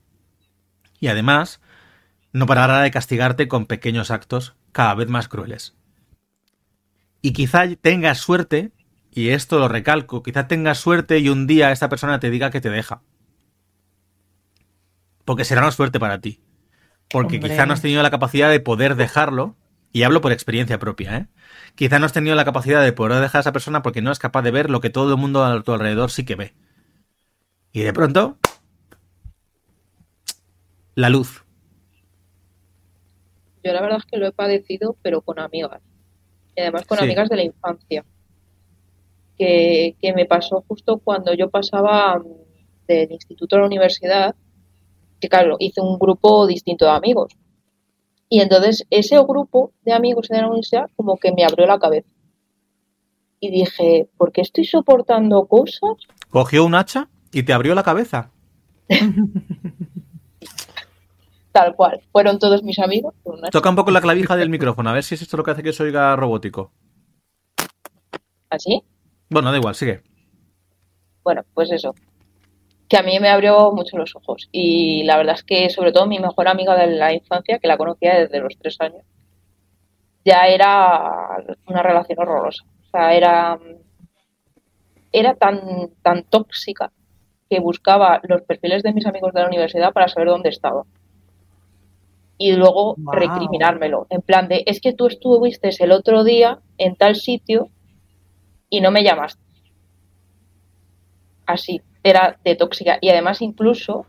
Speaker 1: y además no parará de castigarte con pequeños actos cada vez más crueles. Y quizá tengas suerte, y esto lo recalco, quizá tengas suerte y un día esta persona te diga que te deja. Porque será una suerte para ti. Porque
Speaker 4: Hombre.
Speaker 1: quizá no has tenido la capacidad de poder dejarlo, y hablo por experiencia propia, ¿eh? Quizá no has tenido la capacidad de poder dejar a esa persona porque no es capaz de ver lo que todo el mundo a tu alrededor sí que ve. Y de pronto, la luz.
Speaker 2: Yo la verdad es que lo he padecido, pero con amigas. Y además con
Speaker 1: Sí.
Speaker 2: amigas de la infancia. Que, que me pasó justo cuando yo pasaba mm, del instituto a la universidad, que claro, hice un grupo distinto de amigos. Y entonces ese grupo de amigos de la universidad como que me abrió la cabeza. Y dije, ¿por qué estoy soportando cosas?
Speaker 1: Cogió un hacha y te abrió la cabeza.
Speaker 2: Tal cual. Fueron todos mis amigos.
Speaker 1: Toca un poco la clavija del micrófono, a ver si es esto lo que hace que se oiga robótico.
Speaker 2: ¿Así?
Speaker 1: Bueno, da igual, sigue.
Speaker 2: Bueno, pues eso. Que a mí me abrió mucho los ojos. Y la verdad es que, sobre todo, mi mejor amiga de la infancia, que la conocía desde los tres años, ya era una relación horrorosa. O sea, era, era tan, tan tóxica que buscaba los perfiles de mis amigos de la universidad para saber dónde estaba. Y luego
Speaker 4: Wow.
Speaker 2: recriminármelo. En plan de, es que tú estuviste el otro día en tal sitio y no me llamaste así, era de tóxica. Y además incluso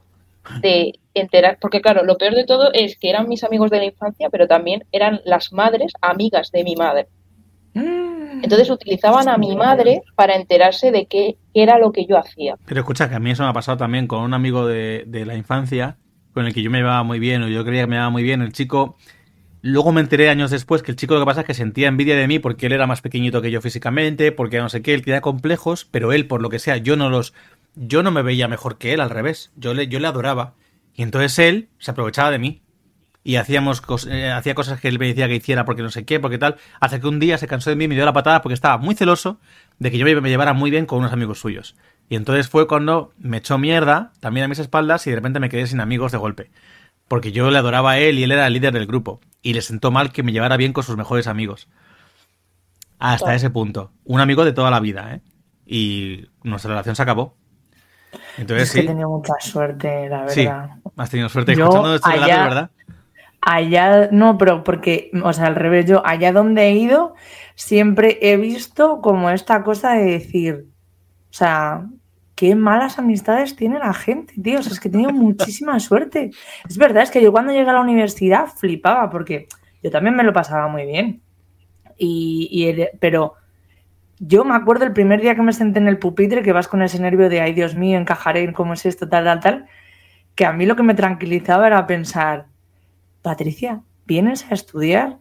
Speaker 2: de enterar, porque claro, lo peor de todo es que eran mis amigos de la infancia, pero también eran las madres amigas de mi madre.
Speaker 4: Mm.
Speaker 2: Entonces utilizaban a mi madre para enterarse de qué, qué era lo que yo hacía.
Speaker 1: Pero escucha, que a mí eso me ha pasado también con un amigo de, de la infancia, con el que yo me llevaba muy bien, o yo creía que me llevaba muy bien. El chico, luego me enteré años después que el chico lo que pasa es que sentía envidia de mí porque él era más pequeñito que yo físicamente, porque no sé qué, él tenía complejos, pero él, por lo que sea, yo no los. Yo no me veía mejor que él, al revés. Yo le, yo le adoraba. Y entonces él se aprovechaba de mí. Y hacíamos cos- eh, hacía cosas que él me decía que hiciera porque no sé qué, porque tal. Hasta que un día se cansó de mí y me dio la patada porque estaba muy celoso de que yo me, llevara muy bien con unos amigos suyos. Y entonces fue cuando me echó mierda también a mis espaldas y de repente me quedé sin amigos de golpe. Porque yo le adoraba a él y él era el líder del grupo. Y le sentó mal que me llevara bien con sus mejores amigos. Hasta ese punto. Un amigo de toda la vida, ¿eh? Y nuestra relación se acabó. Entonces
Speaker 4: es que he tenido mucha suerte, la
Speaker 1: sí,
Speaker 4: verdad.
Speaker 1: has tenido suerte
Speaker 4: Yo
Speaker 1: escuchando
Speaker 4: allá-
Speaker 1: ¿verdad?
Speaker 4: Allá, no, pero porque, o sea, al revés, yo allá donde he ido, siempre he visto como esta cosa de decir, o sea, qué malas amistades tiene la gente, tío. O sea, es que he tenido muchísima suerte. Es verdad, es que yo cuando llegué a la universidad flipaba porque yo también me lo pasaba muy bien. Y, y el- pero yo me acuerdo el primer día que me senté en el pupitre que vas con ese nervio de, ay Dios mío, encajaré, ¿cómo es esto? Tal, tal, tal. Que a mí lo que me tranquilizaba era pensar, Patricia, vienes a estudiar,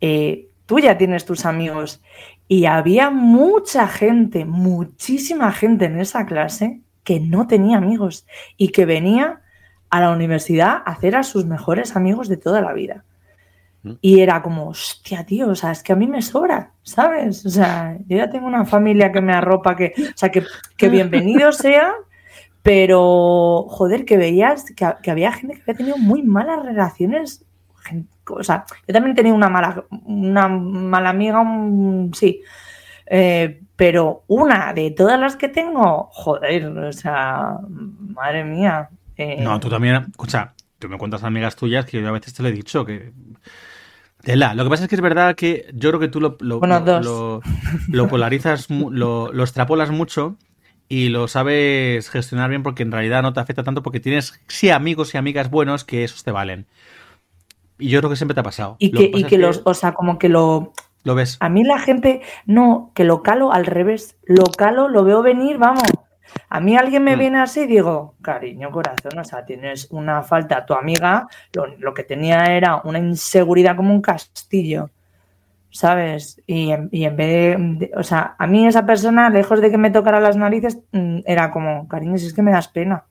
Speaker 4: eh, tú ya tienes tus amigos. Y había mucha gente, muchísima gente en esa clase que no tenía amigos y que venía a la universidad a hacer a sus mejores amigos de toda la vida. Y era como, hostia, tío, o sea, es que a mí me sobra, ¿sabes? O sea, yo ya tengo una familia que me arropa, que, o sea, que, que bienvenido sea, pero, joder, que veías que, que había gente que había tenido muy malas relaciones. O sea, yo también tenía una mala, una mala amiga, un- sí, eh, pero una de todas las que tengo, joder, o sea, madre mía. eh,
Speaker 1: No, tú también, escucha, tú me cuentas amigas tuyas que yo a veces te lo he dicho, que... Tela, lo que pasa es que es verdad que yo creo que tú lo, lo,
Speaker 4: Bueno,
Speaker 1: lo- lo- lo polarizas, lo, extrapolas mucho y lo sabes gestionar bien porque en realidad no te afecta tanto porque tienes sí amigos y amigas buenos que esos te valen. Y yo creo que siempre te ha pasado.
Speaker 4: y que, y que los, o sea, como que lo,
Speaker 1: Lo ves.
Speaker 4: A mí la gente, no, que lo calo al revés. Lo calo, lo veo venir, vamos. A mí alguien me
Speaker 3: Mm.
Speaker 4: viene así y digo, cariño, corazón, o sea, tienes una falta. Tu amiga lo, lo que tenía era una inseguridad como un castillo, ¿sabes? Y en, y en vez de, de- o sea, a mí esa persona, lejos de que me tocara las narices, mm, era como, cariño, si es que me das pena,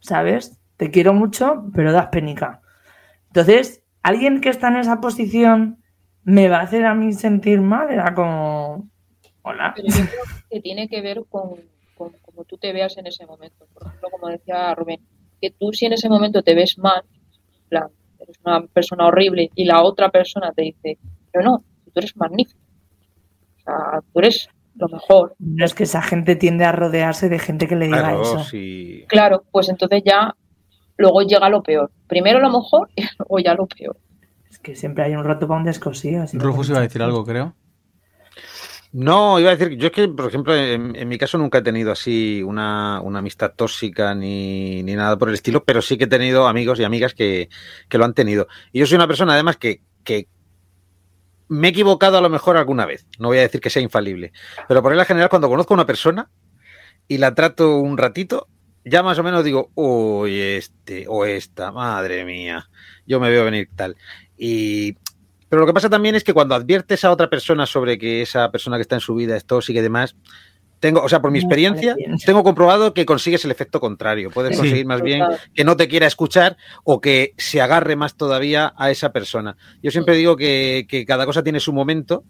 Speaker 4: ¿sabes? Te quiero mucho, pero das penica. Entonces, alguien que está en esa posición me va a hacer a mí sentir mal, era como, hola.
Speaker 2: Pero yo creo que tiene que ver con, tú te veas en ese momento. Por ejemplo, como decía Rubén, que tú si en ese momento te ves mal, plan, eres una persona horrible y la otra persona te dice, pero no, tú eres magnífico. O sea, tú eres lo mejor.
Speaker 4: No es que esa gente tiende a rodearse de gente que le diga
Speaker 3: Claro,
Speaker 4: eso.
Speaker 3: sí.
Speaker 2: Claro, pues entonces ya luego llega lo peor. Primero lo mejor y luego ya lo peor.
Speaker 4: Es que siempre hay un roto para un descosido. así
Speaker 1: Rufus iba a decir algo, creo.
Speaker 3: No, iba a decir, yo es que, por ejemplo, en, mi caso nunca he tenido así una, una amistad tóxica ni, ni nada por el estilo, pero sí que he tenido amigos y amigas que, que lo han tenido. Y yo soy una persona, además, que, que me he equivocado a lo mejor alguna vez. No voy a decir que sea infalible, pero por regla general, cuando conozco a una persona y la trato un ratito, ya más o menos digo, uy, este o esta, madre mía, yo me veo venir tal. Y pero lo que pasa también es que cuando adviertes a otra persona sobre que esa persona que está en su vida es tóxica y demás, tengo, o sea, por mi experiencia, tengo comprobado que consigues el efecto contrario. Puedes
Speaker 1: Sí.
Speaker 3: conseguir más bien que no te quiera escuchar o que se agarre más todavía a esa persona. Yo siempre digo que, que cada cosa tiene su momento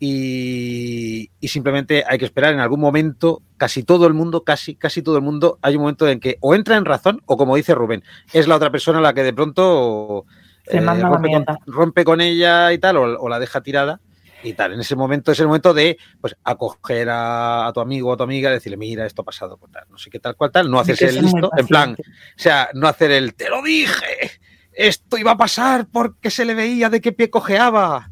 Speaker 3: y, y simplemente hay que esperar en algún momento, casi todo el mundo, casi, casi todo el mundo, hay un momento en que o entra en razón o como dice Rubén, es la otra persona la que de pronto Eh,
Speaker 4: manda la
Speaker 3: rompe, con,
Speaker 4: mierda.
Speaker 3: rompe con ella y tal, o, o la deja tirada y tal. En ese momento es el momento de pues acoger a, a tu amigo o a tu amiga, decirle, mira, esto ha pasado, tal, no sé qué tal, cual tal, no hacerse el listo, en plan, o sea, no hacer el te lo dije, esto iba a pasar porque se le veía de qué pie cojeaba.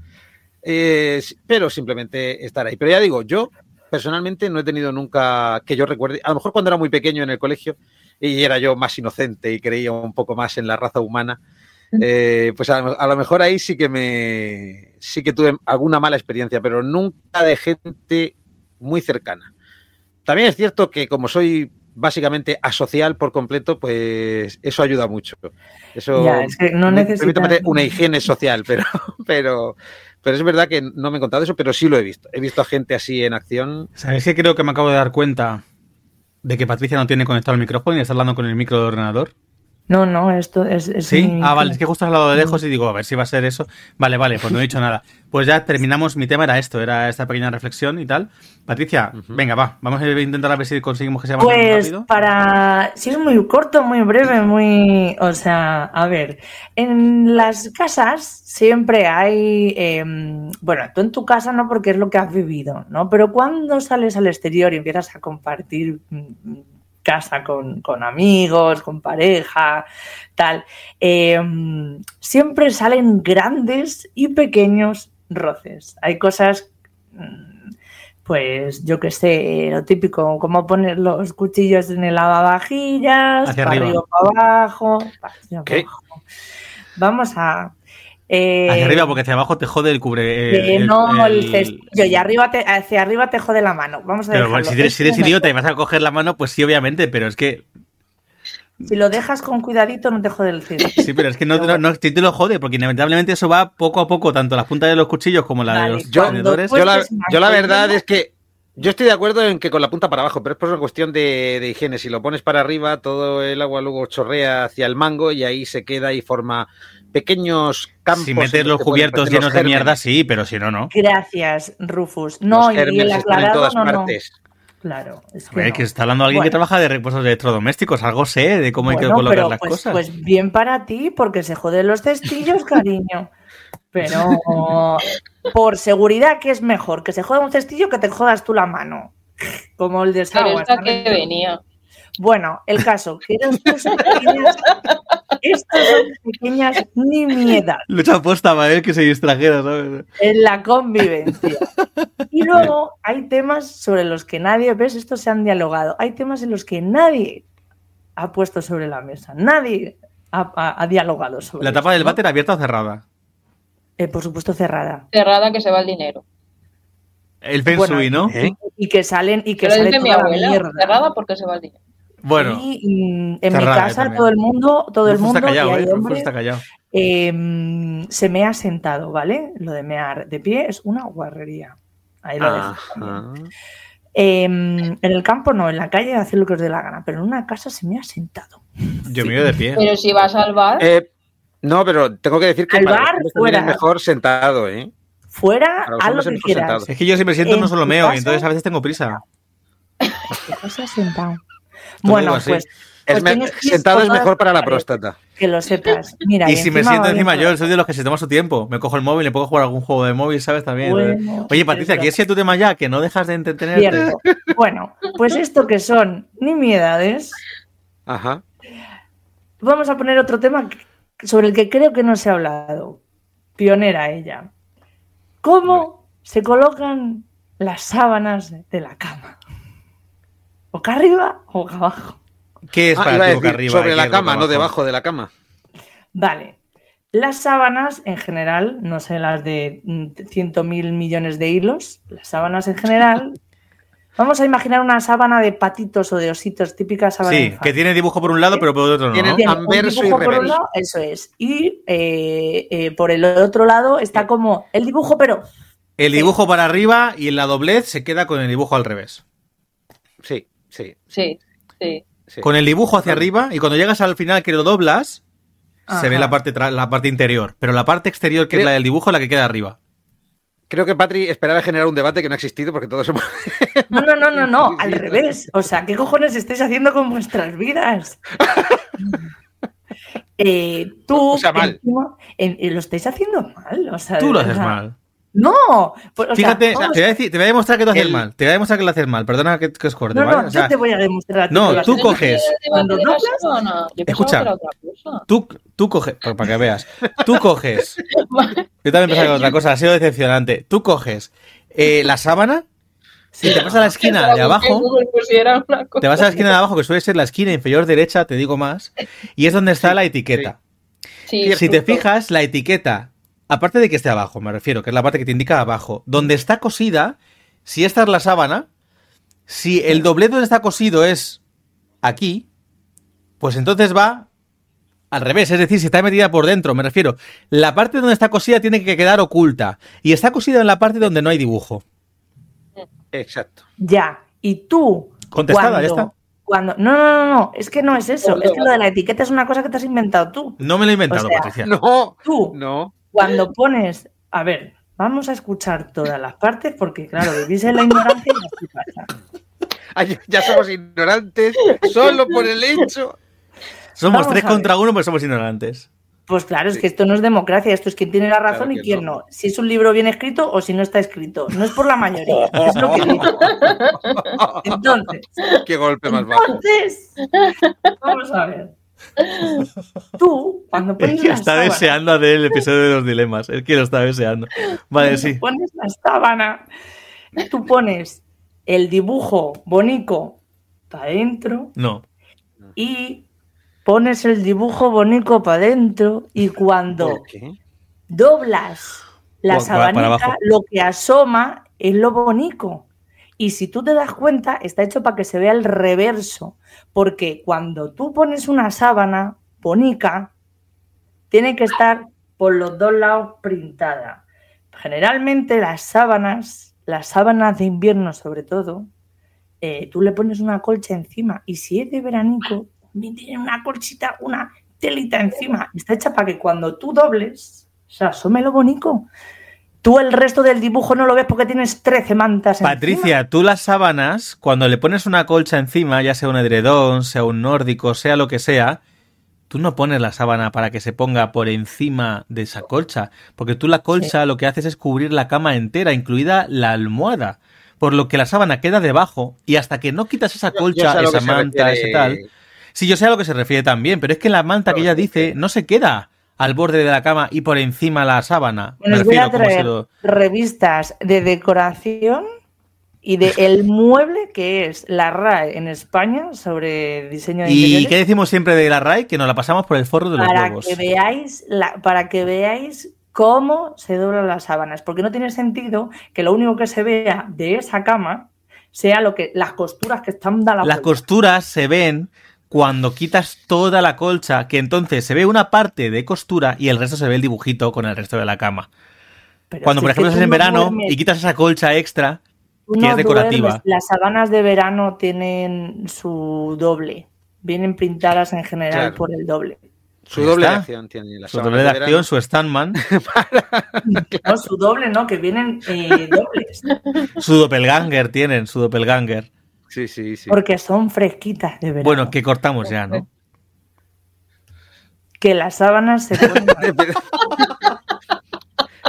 Speaker 3: Eh, pero simplemente estar ahí. Pero ya digo, yo personalmente no he tenido nunca que yo recuerde, a lo mejor cuando era muy pequeño en el colegio y era yo más inocente y creía un poco más en la raza humana, eh, pues a, a lo mejor ahí sí que me sí que tuve alguna mala experiencia, pero nunca de gente muy cercana. También es cierto que como soy básicamente asocial por completo, pues eso ayuda mucho. Eso
Speaker 4: Ya, es que no
Speaker 3: permítame una higiene social, pero, pero, pero es verdad que no me he contado eso, pero sí lo he visto. He visto a gente así en acción.
Speaker 1: ¿Sabes que creo que me acabo de dar cuenta de que Patricia no tiene conectado el micrófono y está hablando con el micro del ordenador?
Speaker 4: No, no, esto es. es
Speaker 1: Sí,
Speaker 4: mi-
Speaker 1: ah, vale, es que justo has hablado de lejos y digo, a ver si va a ser eso. Vale, vale, pues no he dicho nada. Pues ya terminamos, mi tema era esto, era esta pequeña reflexión y tal. Patricia, venga, va, vamos a intentar a ver si conseguimos que sea más
Speaker 4: Pues
Speaker 1: rápido.
Speaker 4: para, si es muy corto, muy breve, muy, o sea, a ver, en las casas siempre hay, em, bueno, tú en tu casa no porque es lo que has vivido, ¿no? Pero cuando sales al exterior y empiezas a compartir mm, casa con, con amigos, con pareja, tal, em, siempre salen grandes y pequeños roces. Hay cosas mm, pues yo qué sé, lo típico, como poner los cuchillos en el lavavajillas,
Speaker 1: Hacia
Speaker 4: para
Speaker 1: arriba.
Speaker 4: arriba, para abajo, para arriba, para
Speaker 3: ¿Qué?
Speaker 4: abajo. Vamos a... eh,
Speaker 1: Hacia arriba, porque hacia abajo te jode el cubre. el- el-
Speaker 4: no el,
Speaker 1: el-
Speaker 4: cestillo, y arriba te, hacia arriba te jode la mano. Vamos a
Speaker 1: Pero
Speaker 4: dejarlo.
Speaker 1: bueno, si eres, si eres
Speaker 4: Es
Speaker 1: idiota y vas a coger la mano, pues sí, obviamente, pero es que.
Speaker 4: Si lo dejas con cuidadito, no te jode el cestillo.
Speaker 1: Sí, pero es que no, no, no- te lo jode, porque inevitablemente eso va poco a poco, tanto las puntas de los cuchillos como la de los
Speaker 3: Yo-
Speaker 1: tenedores.
Speaker 3: Yo, la, yo la verdad es que yo estoy de acuerdo en que con la punta para abajo, pero es por una cuestión de, de higiene. Si lo pones para arriba, todo el agua luego chorrea hacia el mango y ahí se queda y forma pequeños campos.
Speaker 1: Si metes
Speaker 3: los que
Speaker 1: cubiertos llenos de mierda, sí, pero si no, no.
Speaker 4: Gracias, Rufus.
Speaker 3: Los
Speaker 4: No, y el
Speaker 3: están en
Speaker 4: aclarado,
Speaker 3: todas
Speaker 4: no, no. Claro, es que no.
Speaker 1: que está hablando alguien que trabaja de repuestos de electrodomésticos, algo sé de cómo hay que colocar
Speaker 4: pero
Speaker 1: las
Speaker 4: pues,
Speaker 1: cosas.
Speaker 4: pues bien para ti, porque se joden los cestillos, cariño. Pero por seguridad, ¿qué es mejor? Que se joda un cestillo que te jodas tú la mano. Como el de
Speaker 2: Pero esta que venía.
Speaker 4: Bueno, el caso, que pequeñas, estos son pequeñas nimiedades
Speaker 1: hecho aposta para él que se distrajera, ¿sabes?
Speaker 4: en la convivencia. Y luego hay temas sobre los que nadie, ves, estos se han dialogado. Hay temas en los que nadie ha puesto sobre la mesa. Nadie ha, ha- ha dialogado sobre
Speaker 1: La tapa
Speaker 4: esto,
Speaker 1: del
Speaker 4: ¿no?
Speaker 1: váter abierta o cerrada.
Speaker 4: Eh, por supuesto, cerrada.
Speaker 2: Cerrada que se va el dinero.
Speaker 1: El
Speaker 4: Bueno,
Speaker 1: shui, ¿no?
Speaker 3: ¿Eh?
Speaker 4: Y que salen y que
Speaker 2: Que lo
Speaker 4: sale
Speaker 2: dice mi
Speaker 4: toda la mierda.
Speaker 2: Cerrada porque se va el dinero.
Speaker 1: Bueno,
Speaker 4: Y mm, en mi
Speaker 1: cerrada
Speaker 4: casa
Speaker 1: también.
Speaker 4: todo el mundo, todo el mundo
Speaker 1: está callado,
Speaker 4: y hay
Speaker 1: ¿eh?
Speaker 4: Hombres,
Speaker 1: está callado.
Speaker 4: eh, mm, se me ha sentado, ¿vale? Lo de mear de pie es una guarrería. Ahí lo dejo. Eh, en el campo no, en la calle hacer lo que os dé la gana, pero en una casa se me ha sentado.
Speaker 1: Yo me ido de pie.
Speaker 2: Pero si vas al bar,
Speaker 3: Eh, no, pero tengo que decir que
Speaker 4: Al bar,
Speaker 3: también es
Speaker 4: fuera.
Speaker 3: mejor sentado, ¿eh?
Speaker 4: Fuera, haz lo que quieras.
Speaker 3: sentado.
Speaker 1: Es que yo siempre siento
Speaker 4: en
Speaker 1: no solo meo,
Speaker 4: casa-
Speaker 1: y entonces a veces tengo prisa.
Speaker 4: ¿Qué cosa sentado? Bueno, pues,
Speaker 3: Es
Speaker 4: pues
Speaker 3: sentado es mejor para la próstata.
Speaker 4: Que lo sepas. Mira,
Speaker 1: Y si me siento encima, yo soy de los que se toma su tiempo. Me cojo el móvil, le puedo jugar algún juego de móvil, ¿sabes? También.
Speaker 4: Bueno,
Speaker 1: Oye, Patricia,
Speaker 4: es
Speaker 1: ¿quieres ser tu tema ya? Que no dejas de entretenerte.
Speaker 4: Cierto. Bueno, pues esto que son nimiedades,
Speaker 3: Ajá.
Speaker 4: vamos a poner otro tema sobre el que creo que no se ha hablado. Pionera ella. ¿Cómo se colocan las sábanas de la cama? ¿Boca arriba o boca abajo?
Speaker 1: ¿Qué es
Speaker 3: Ah,
Speaker 1: para
Speaker 3: iba a
Speaker 1: ti boca
Speaker 3: decir,
Speaker 1: arriba?
Speaker 3: sobre la cama, no debajo de la cama.
Speaker 4: Vale. Las sábanas en general, no sé las de mm, ciento mil millones de hilos, las sábanas en general. Vamos a imaginar una sábana de patitos o de ositos, típica sábana
Speaker 1: Sí, que tiene dibujo por un lado, pero por otro no.
Speaker 3: Tiene-
Speaker 1: ¿no?
Speaker 4: Tiene un
Speaker 3: anverso y
Speaker 4: dibujo por un
Speaker 3: reverso.
Speaker 4: lado, eso es. Y eh, eh, por el otro lado está como el dibujo, pero
Speaker 1: El dibujo para arriba y en la doblez se queda con el dibujo al revés.
Speaker 3: Sí, sí,
Speaker 2: sí, sí.
Speaker 3: sí.
Speaker 1: Con el dibujo hacia arriba y cuando llegas al final que lo doblas, se ve la parte, tra- la parte interior. Pero la parte exterior, que es la del dibujo, es la que queda arriba.
Speaker 3: Creo que Patri esperaba generar un debate que no ha existido porque todos somos.
Speaker 4: No, no, no, no, no, al revés. O sea, ¿qué cojones estáis haciendo con vuestras vidas? Eh, tú,
Speaker 3: O sea, mal.
Speaker 4: encima, en- en- lo estáis haciendo mal. O sea,
Speaker 1: Tú lo haces mal.
Speaker 4: No, pues, o sea,
Speaker 1: Fíjate, te, voy a decir- te voy a demostrar que tú haces
Speaker 3: El-
Speaker 1: mal. Te voy a demostrar que lo haces mal. Perdona que, que os corte,
Speaker 4: no,
Speaker 1: ¿vale?
Speaker 4: no,
Speaker 1: O sea,
Speaker 4: yo te voy a demostrar a ti
Speaker 1: no,
Speaker 4: que lo
Speaker 1: tú coges-
Speaker 4: Cuando
Speaker 1: Escucha. tú, tú coges, para para que veas, tú coges. Yo también pensaba que otra cosa, ha sido decepcionante. Tú coges eh, la sábana, y te vas a la esquina de abajo. Te vas a la esquina de abajo, que suele ser la esquina inferior derecha, te digo más, y es donde está la etiqueta.
Speaker 2: Sí,
Speaker 1: Si te fijas, la etiqueta, aparte de que esté abajo, me refiero, que es la parte que te indica abajo, donde está cosida, si esta es la sábana, si el doblez donde está cosido es aquí, pues entonces va al revés, es decir, si está metida por dentro, me refiero, la parte donde está cosida tiene que quedar oculta, y está cosida en la parte donde no hay dibujo.
Speaker 3: Exacto.
Speaker 4: Ya, y tú.
Speaker 1: Contestada, ya
Speaker 4: cuando-
Speaker 1: está.
Speaker 4: Cuando, no, no, no, no, es que no es eso. Es que lo de la etiqueta es una cosa que te has inventado tú.
Speaker 1: No me lo he inventado,
Speaker 4: O sea,
Speaker 1: Patricia.
Speaker 3: No,
Speaker 4: Tú,
Speaker 3: no.
Speaker 4: Cuando pones. A ver, vamos a escuchar todas las partes porque, claro, vivís en la ignorancia y así pasa.
Speaker 3: Ay, ya somos ignorantes solo por el hecho.
Speaker 1: Somos
Speaker 4: Vamos
Speaker 1: tres contra uno, pero somos ignorantes.
Speaker 4: Pues claro, es
Speaker 3: Sí.
Speaker 4: que esto no es democracia, esto es quién tiene la razón
Speaker 3: Claro
Speaker 4: y quién
Speaker 3: no.
Speaker 4: no. Si es un libro bien escrito o si no está escrito. No es por la mayoría, es lo que digo. Entonces,
Speaker 3: Qué golpe más bajo.
Speaker 4: entonces, vamos a ver. Tú, cuando
Speaker 1: Es
Speaker 4: pones
Speaker 1: que está
Speaker 4: sábana,
Speaker 1: deseando hacer el episodio de los dilemas. Es que lo está deseando. Vale,
Speaker 4: cuando
Speaker 1: sí.
Speaker 4: pones la sábana, tú pones el dibujo bonito para adentro
Speaker 1: No.
Speaker 4: y pones el dibujo bonito para adentro y cuando doblas la
Speaker 1: abajo.
Speaker 4: lo que asoma es lo bonito. Y si tú te das cuenta, está hecho para que se vea el reverso. Porque cuando tú pones una sábana bonica, tiene que estar por los dos lados printada. Generalmente las sábanas, las sábanas de invierno sobre todo, eh, tú le pones una colcha encima. Y si es de veranico, también tiene una colchita, una telita encima. Está hecha para que cuando tú dobles, se asome lo bonito. Tú el resto del dibujo no lo ves porque tienes 13 mantas encima.
Speaker 1: Patricia, tú las sábanas, cuando le pones una colcha encima, ya sea un edredón, sea un nórdico, sea lo que sea, tú no pones la sábana para que se ponga por encima de esa colcha, porque tú la colcha lo que haces es cubrir la cama entera, incluida la almohada, por lo que la sábana queda debajo y hasta que no quitas esa
Speaker 3: Yo- yo
Speaker 1: colcha, esa manta,
Speaker 3: refiere-
Speaker 1: ese tal, sí, yo sé a lo que se refiere también, pero es que la manta que ella dice no se queda al borde de la cama y por encima la sábana. Me
Speaker 4: Nos voy a traer
Speaker 1: lo...
Speaker 4: revistas de decoración y de el mueble que es la RAE en España sobre diseño de
Speaker 1: ¿Y
Speaker 4: interiores.
Speaker 1: qué decimos siempre de la RAI? Que nos la pasamos por el forro de los
Speaker 4: para
Speaker 1: huevos.
Speaker 4: que veáis la- para que veáis cómo se doblan las sábanas, porque no tiene sentido que lo único que se vea de esa cama sea lo que las costuras que están dando la
Speaker 1: Las
Speaker 4: vuelta.
Speaker 1: costuras se ven cuando quitas toda la colcha, que entonces se ve una parte de costura y el resto se ve el dibujito con el resto de la cama.
Speaker 4: Pero
Speaker 1: Cuando,
Speaker 4: si
Speaker 1: por ejemplo, estás en
Speaker 4: no
Speaker 1: verano
Speaker 4: duermes-
Speaker 1: y quitas esa colcha extra,
Speaker 4: tú
Speaker 1: que
Speaker 4: no
Speaker 1: es decorativa.
Speaker 4: duermes, Las sábanas de verano tienen su doble. Vienen pintadas en general
Speaker 3: Claro.
Speaker 4: por el doble.
Speaker 3: Su doble de acción tiene la
Speaker 1: su doble de acción, su standman,
Speaker 4: No, su doble no, que vienen eh, dobles.
Speaker 1: su doppelganger tienen, su doppelganger.
Speaker 3: Sí, sí, sí.
Speaker 4: Porque son fresquitas de verano.
Speaker 1: Bueno, que cortamos ya, ¿no?
Speaker 4: Que las sábanas se ponen...
Speaker 3: Dep-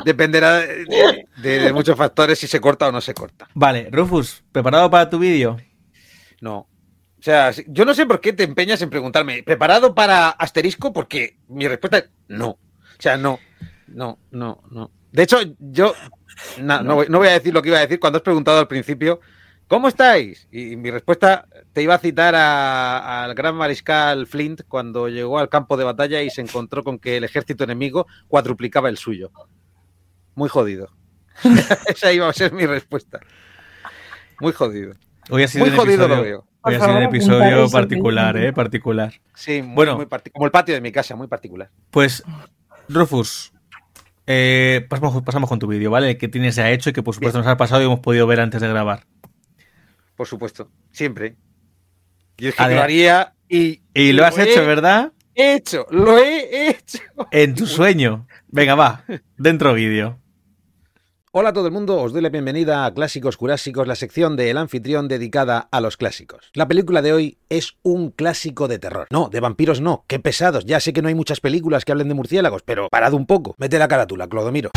Speaker 3: Dependerá de, de- de muchos factores si se corta o no se corta.
Speaker 1: Vale, Rufus, ¿preparado para tu vídeo?
Speaker 3: No. O sea, yo no sé por qué te empeñas en preguntarme, ¿preparado para asterisco? Porque mi respuesta es no. O sea, no. No, no, no. De hecho, yo no, voy, no voy a decir lo que iba a decir cuando has preguntado al principio, ¿cómo estáis? Y mi respuesta te iba a citar al gran mariscal Flint cuando llegó al campo de batalla y se encontró con que el ejército enemigo cuadruplicaba el suyo. Muy jodido. Esa iba a ser mi respuesta. Muy jodido.
Speaker 1: Hoy ha sido
Speaker 3: Muy
Speaker 1: un
Speaker 3: jodido
Speaker 1: episodio,
Speaker 3: lo veo.
Speaker 1: Hoy ha sido un episodio particular, ¿eh? Particular.
Speaker 3: Sí, muy,
Speaker 1: Bueno.
Speaker 3: muy como el patio de mi casa, muy particular.
Speaker 1: Pues, Rufus, eh, pasamos, pasamos con tu vídeo, ¿vale? Que tienes ya hecho y que por supuesto nos ha pasado y hemos podido ver antes de grabar.
Speaker 3: Por supuesto, siempre. Yo es que lo haría y...
Speaker 1: Y lo has
Speaker 3: he
Speaker 1: hecho, ¿verdad?
Speaker 3: hecho, lo he hecho.
Speaker 1: En tu sueño. Venga, va. Dentro vídeo.
Speaker 3: Hola a todo el mundo, os doy la bienvenida a Clásicos Jurásicos, la sección del anfitrión dedicada a los clásicos. La película de hoy es un clásico de terror. No, de vampiros no, qué pesados. Ya sé que no hay muchas películas que hablen de murciélagos, pero parad un poco. Mete la carátula, Clodomiro.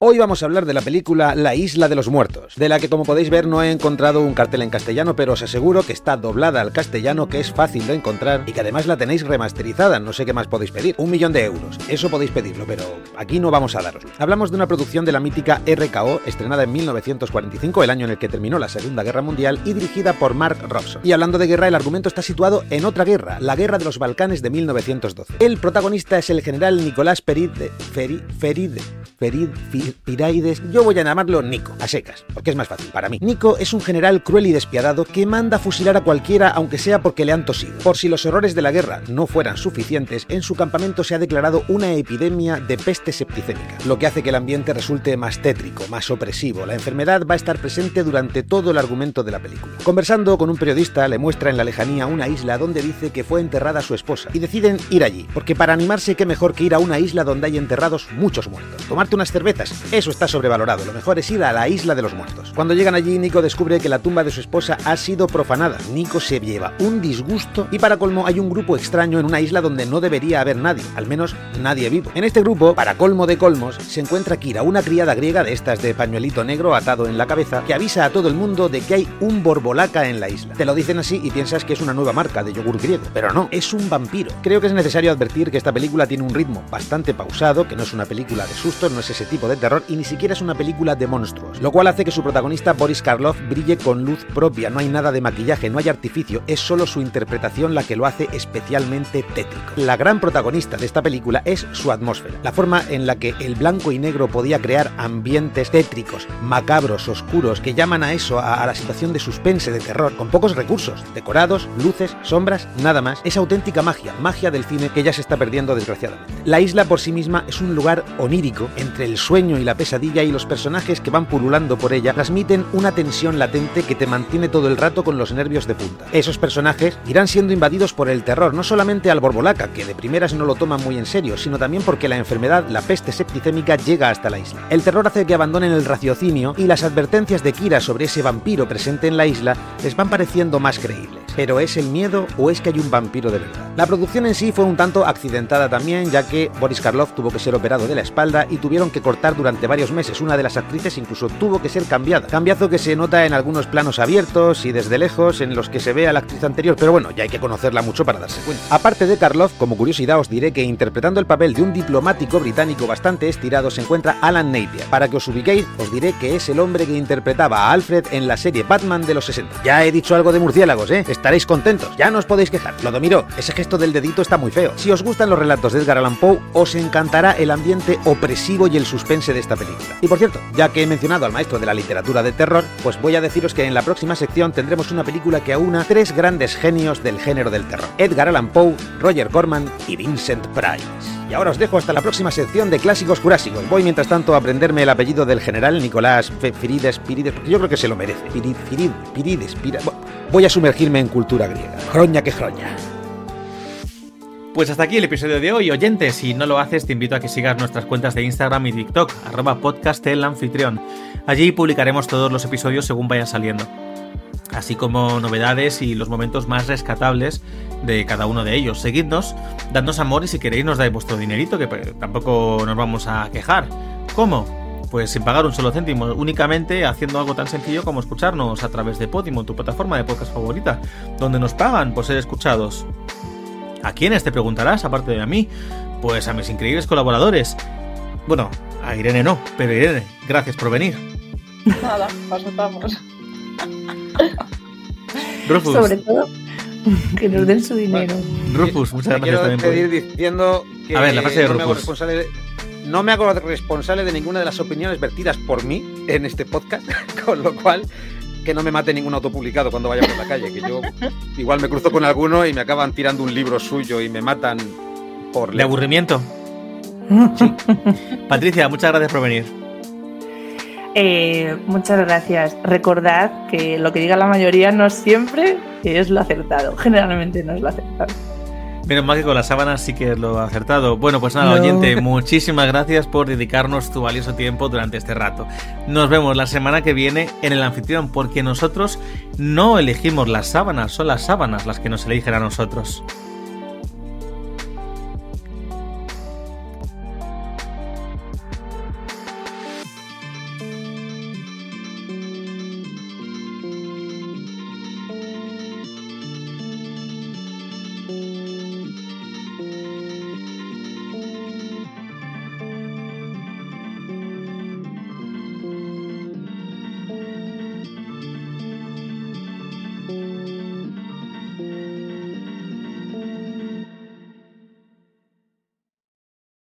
Speaker 3: Hoy vamos a hablar de la película La Isla de los Muertos, de la que como podéis ver no he encontrado un cartel en castellano, pero os aseguro que está doblada al castellano, que es fácil de encontrar y que además la tenéis remasterizada, no sé qué más podéis pedir. Un millón de euros, eso podéis pedirlo, pero aquí no vamos a daroslo. Hablamos de una producción de la mítica RKO, estrenada en 1945, el año en el que terminó la Segunda Guerra Mundial, y dirigida por Mark Robson. Y hablando de guerra, el argumento está situado en otra guerra, la Guerra de los Balcanes de 1912. El protagonista es el general Nicolás Peride, Feri, Feride, Ferid, Fi- Piraides, yo voy a llamarlo Nico, a secas, porque es más fácil para mí. Nico es un general cruel y despiadado que manda fusilar a cualquiera aunque sea porque le han tosido. Por si los horrores de la guerra no fueran suficientes, en su campamento se ha declarado una epidemia de peste septicémica, lo que hace que el ambiente resulte más tétrico, más opresivo. La enfermedad va a estar presente durante todo el argumento de la película. Conversando con un periodista, le muestra en la lejanía una isla donde dice que fue enterrada su esposa y deciden ir allí, porque para animarse qué mejor que ir a una isla donde hay enterrados muchos muertos. Tomarte unas cervezas, eso está sobrevalorado, lo mejor es ir a la isla de los muertos. Cuando llegan allí, Nico descubre que la tumba de su esposa ha sido profanada. Nico se lleva un disgusto y para colmo hay un grupo extraño en una isla donde no debería haber nadie, al menos nadie vivo. En este grupo, para colmo de colmos, se encuentra Kira, una criada griega de estas de pañuelito negro atado en la cabeza, que avisa a todo el mundo de que hay un borbolaca en la isla. Te lo dicen así y piensas que es una nueva marca de yogur griego, pero no, es un vampiro. Creo que es necesario advertir que esta película tiene un ritmo bastante pausado, que no es una película de sustos, no es ese tipo de terror y ni siquiera es una película de monstruos, lo cual hace que su protagonista Boris Karloff brille con luz propia, no hay nada de maquillaje, no hay artificio, es solo su interpretación la que lo hace especialmente tétrico. La gran protagonista de esta película es su atmósfera, la forma en la que el blanco y negro podía crear ambientes tétricos, macabros, oscuros, que llaman a eso, a, la situación de suspense, de terror, con pocos recursos, decorados, luces, sombras, nada más, es auténtica magia, magia del cine que ya se está perdiendo desgraciadamente. La isla por sí misma es un lugar onírico entre el sueño y la pesadilla y los personajes que van pululando por ella transmiten una tensión latente que te mantiene todo el rato con los nervios de punta. Esos personajes irán siendo invadidos por el terror, no solamente al Borbolaca, que de primeras no lo toman muy en serio, sino también porque la enfermedad, la peste septicémica, llega hasta la isla. El terror hace que abandonen el raciocinio y las advertencias de Kira sobre ese vampiro presente en la isla les van pareciendo más creíbles. Pero ¿es el miedo o es que hay un vampiro de verdad? La producción en sí fue un tanto accidentada también, ya que Boris Karloff tuvo que ser operado de la espalda y tuvieron que cortar durante varios meses. Una de las actrices incluso tuvo que ser cambiada. Cambiazo que se nota en algunos planos abiertos y desde lejos en los que se ve a la actriz anterior, pero bueno, ya hay que conocerla mucho para darse cuenta. Aparte de Karloff, como curiosidad os diré que interpretando el papel de un diplomático británico bastante estirado se encuentra Alan Napier. Para que os ubiquéis, os diré que es el hombre que interpretaba a Alfred en la serie Batman de los 60. Ya he dicho algo de murciélagos, ¿eh? Estaréis contentos, ya no os podéis quejar. Lodomiro, ese gesto del dedito está muy feo. Si os gustan los relatos de Edgar Allan Poe, os encantará el ambiente opresivo y el suspense de esta película. Y por cierto, ya que he mencionado al maestro de la literatura de terror, pues voy a deciros que en la próxima sección tendremos una película que aúna tres grandes genios del género del terror. Edgar Allan Poe, Roger Corman y Vincent Price. Y ahora os dejo hasta la próxima sección de clásicos jurásicos. Voy mientras tanto a aprenderme el apellido del general Nicolás Firides Pirides, porque yo creo que se lo merece. Pirid, Firid, Pirides, Voy a sumergirme en cultura griega. Groña que groña.
Speaker 1: Pues hasta aquí el episodio de hoy, oyentes. Si no lo haces, te invito a que sigas nuestras cuentas de Instagram y TikTok, arroba podcast el anfitrión. Allí publicaremos todos los episodios según vayan saliendo. Así como novedades y los momentos más rescatables de cada uno de ellos. Seguidnos, dadnos amor y si queréis nos dais vuestro dinerito, que tampoco nos vamos a quejar. ¿Cómo? Pues sin pagar un solo céntimo, únicamente haciendo algo tan sencillo como escucharnos a través de Podimo, tu plataforma de podcast favorita, donde nos pagan por ser escuchados. ¿A quiénes te preguntarás, aparte de a mí? Pues a mis increíbles colaboradores. Bueno, a Irene no, pero Irene, gracias por venir.
Speaker 2: Nada, pasamos.
Speaker 1: Rufus,
Speaker 4: Sobre todo, que nos den su dinero.
Speaker 1: Rufus, muchas gracias
Speaker 3: quiero
Speaker 1: también por
Speaker 3: diciendo que
Speaker 1: A ver, la frase de
Speaker 3: no, me hago
Speaker 1: Rufus.
Speaker 3: responsable, no me hago responsable de ninguna de las opiniones vertidas por mí en este podcast, con lo cual que no me mate ningún autopublicado cuando vaya por la calle, que yo igual me cruzo con alguno y me acaban tirando un libro suyo y me matan por
Speaker 1: De aburrimiento. Patricia, muchas gracias por venir.
Speaker 4: Eh, muchas gracias. Recordad que lo que diga la mayoría no siempre es lo acertado. Generalmente no es lo acertado.
Speaker 1: Menos mal que con las sábanas sí que lo acertado. Bueno, pues nada,
Speaker 4: No.
Speaker 1: oyente, muchísimas gracias por dedicarnos tu valioso tiempo durante este rato. Nos vemos la semana que viene en el anfitrión, porque nosotros no elegimos las sábanas, son las sábanas las que nos eligen a nosotros.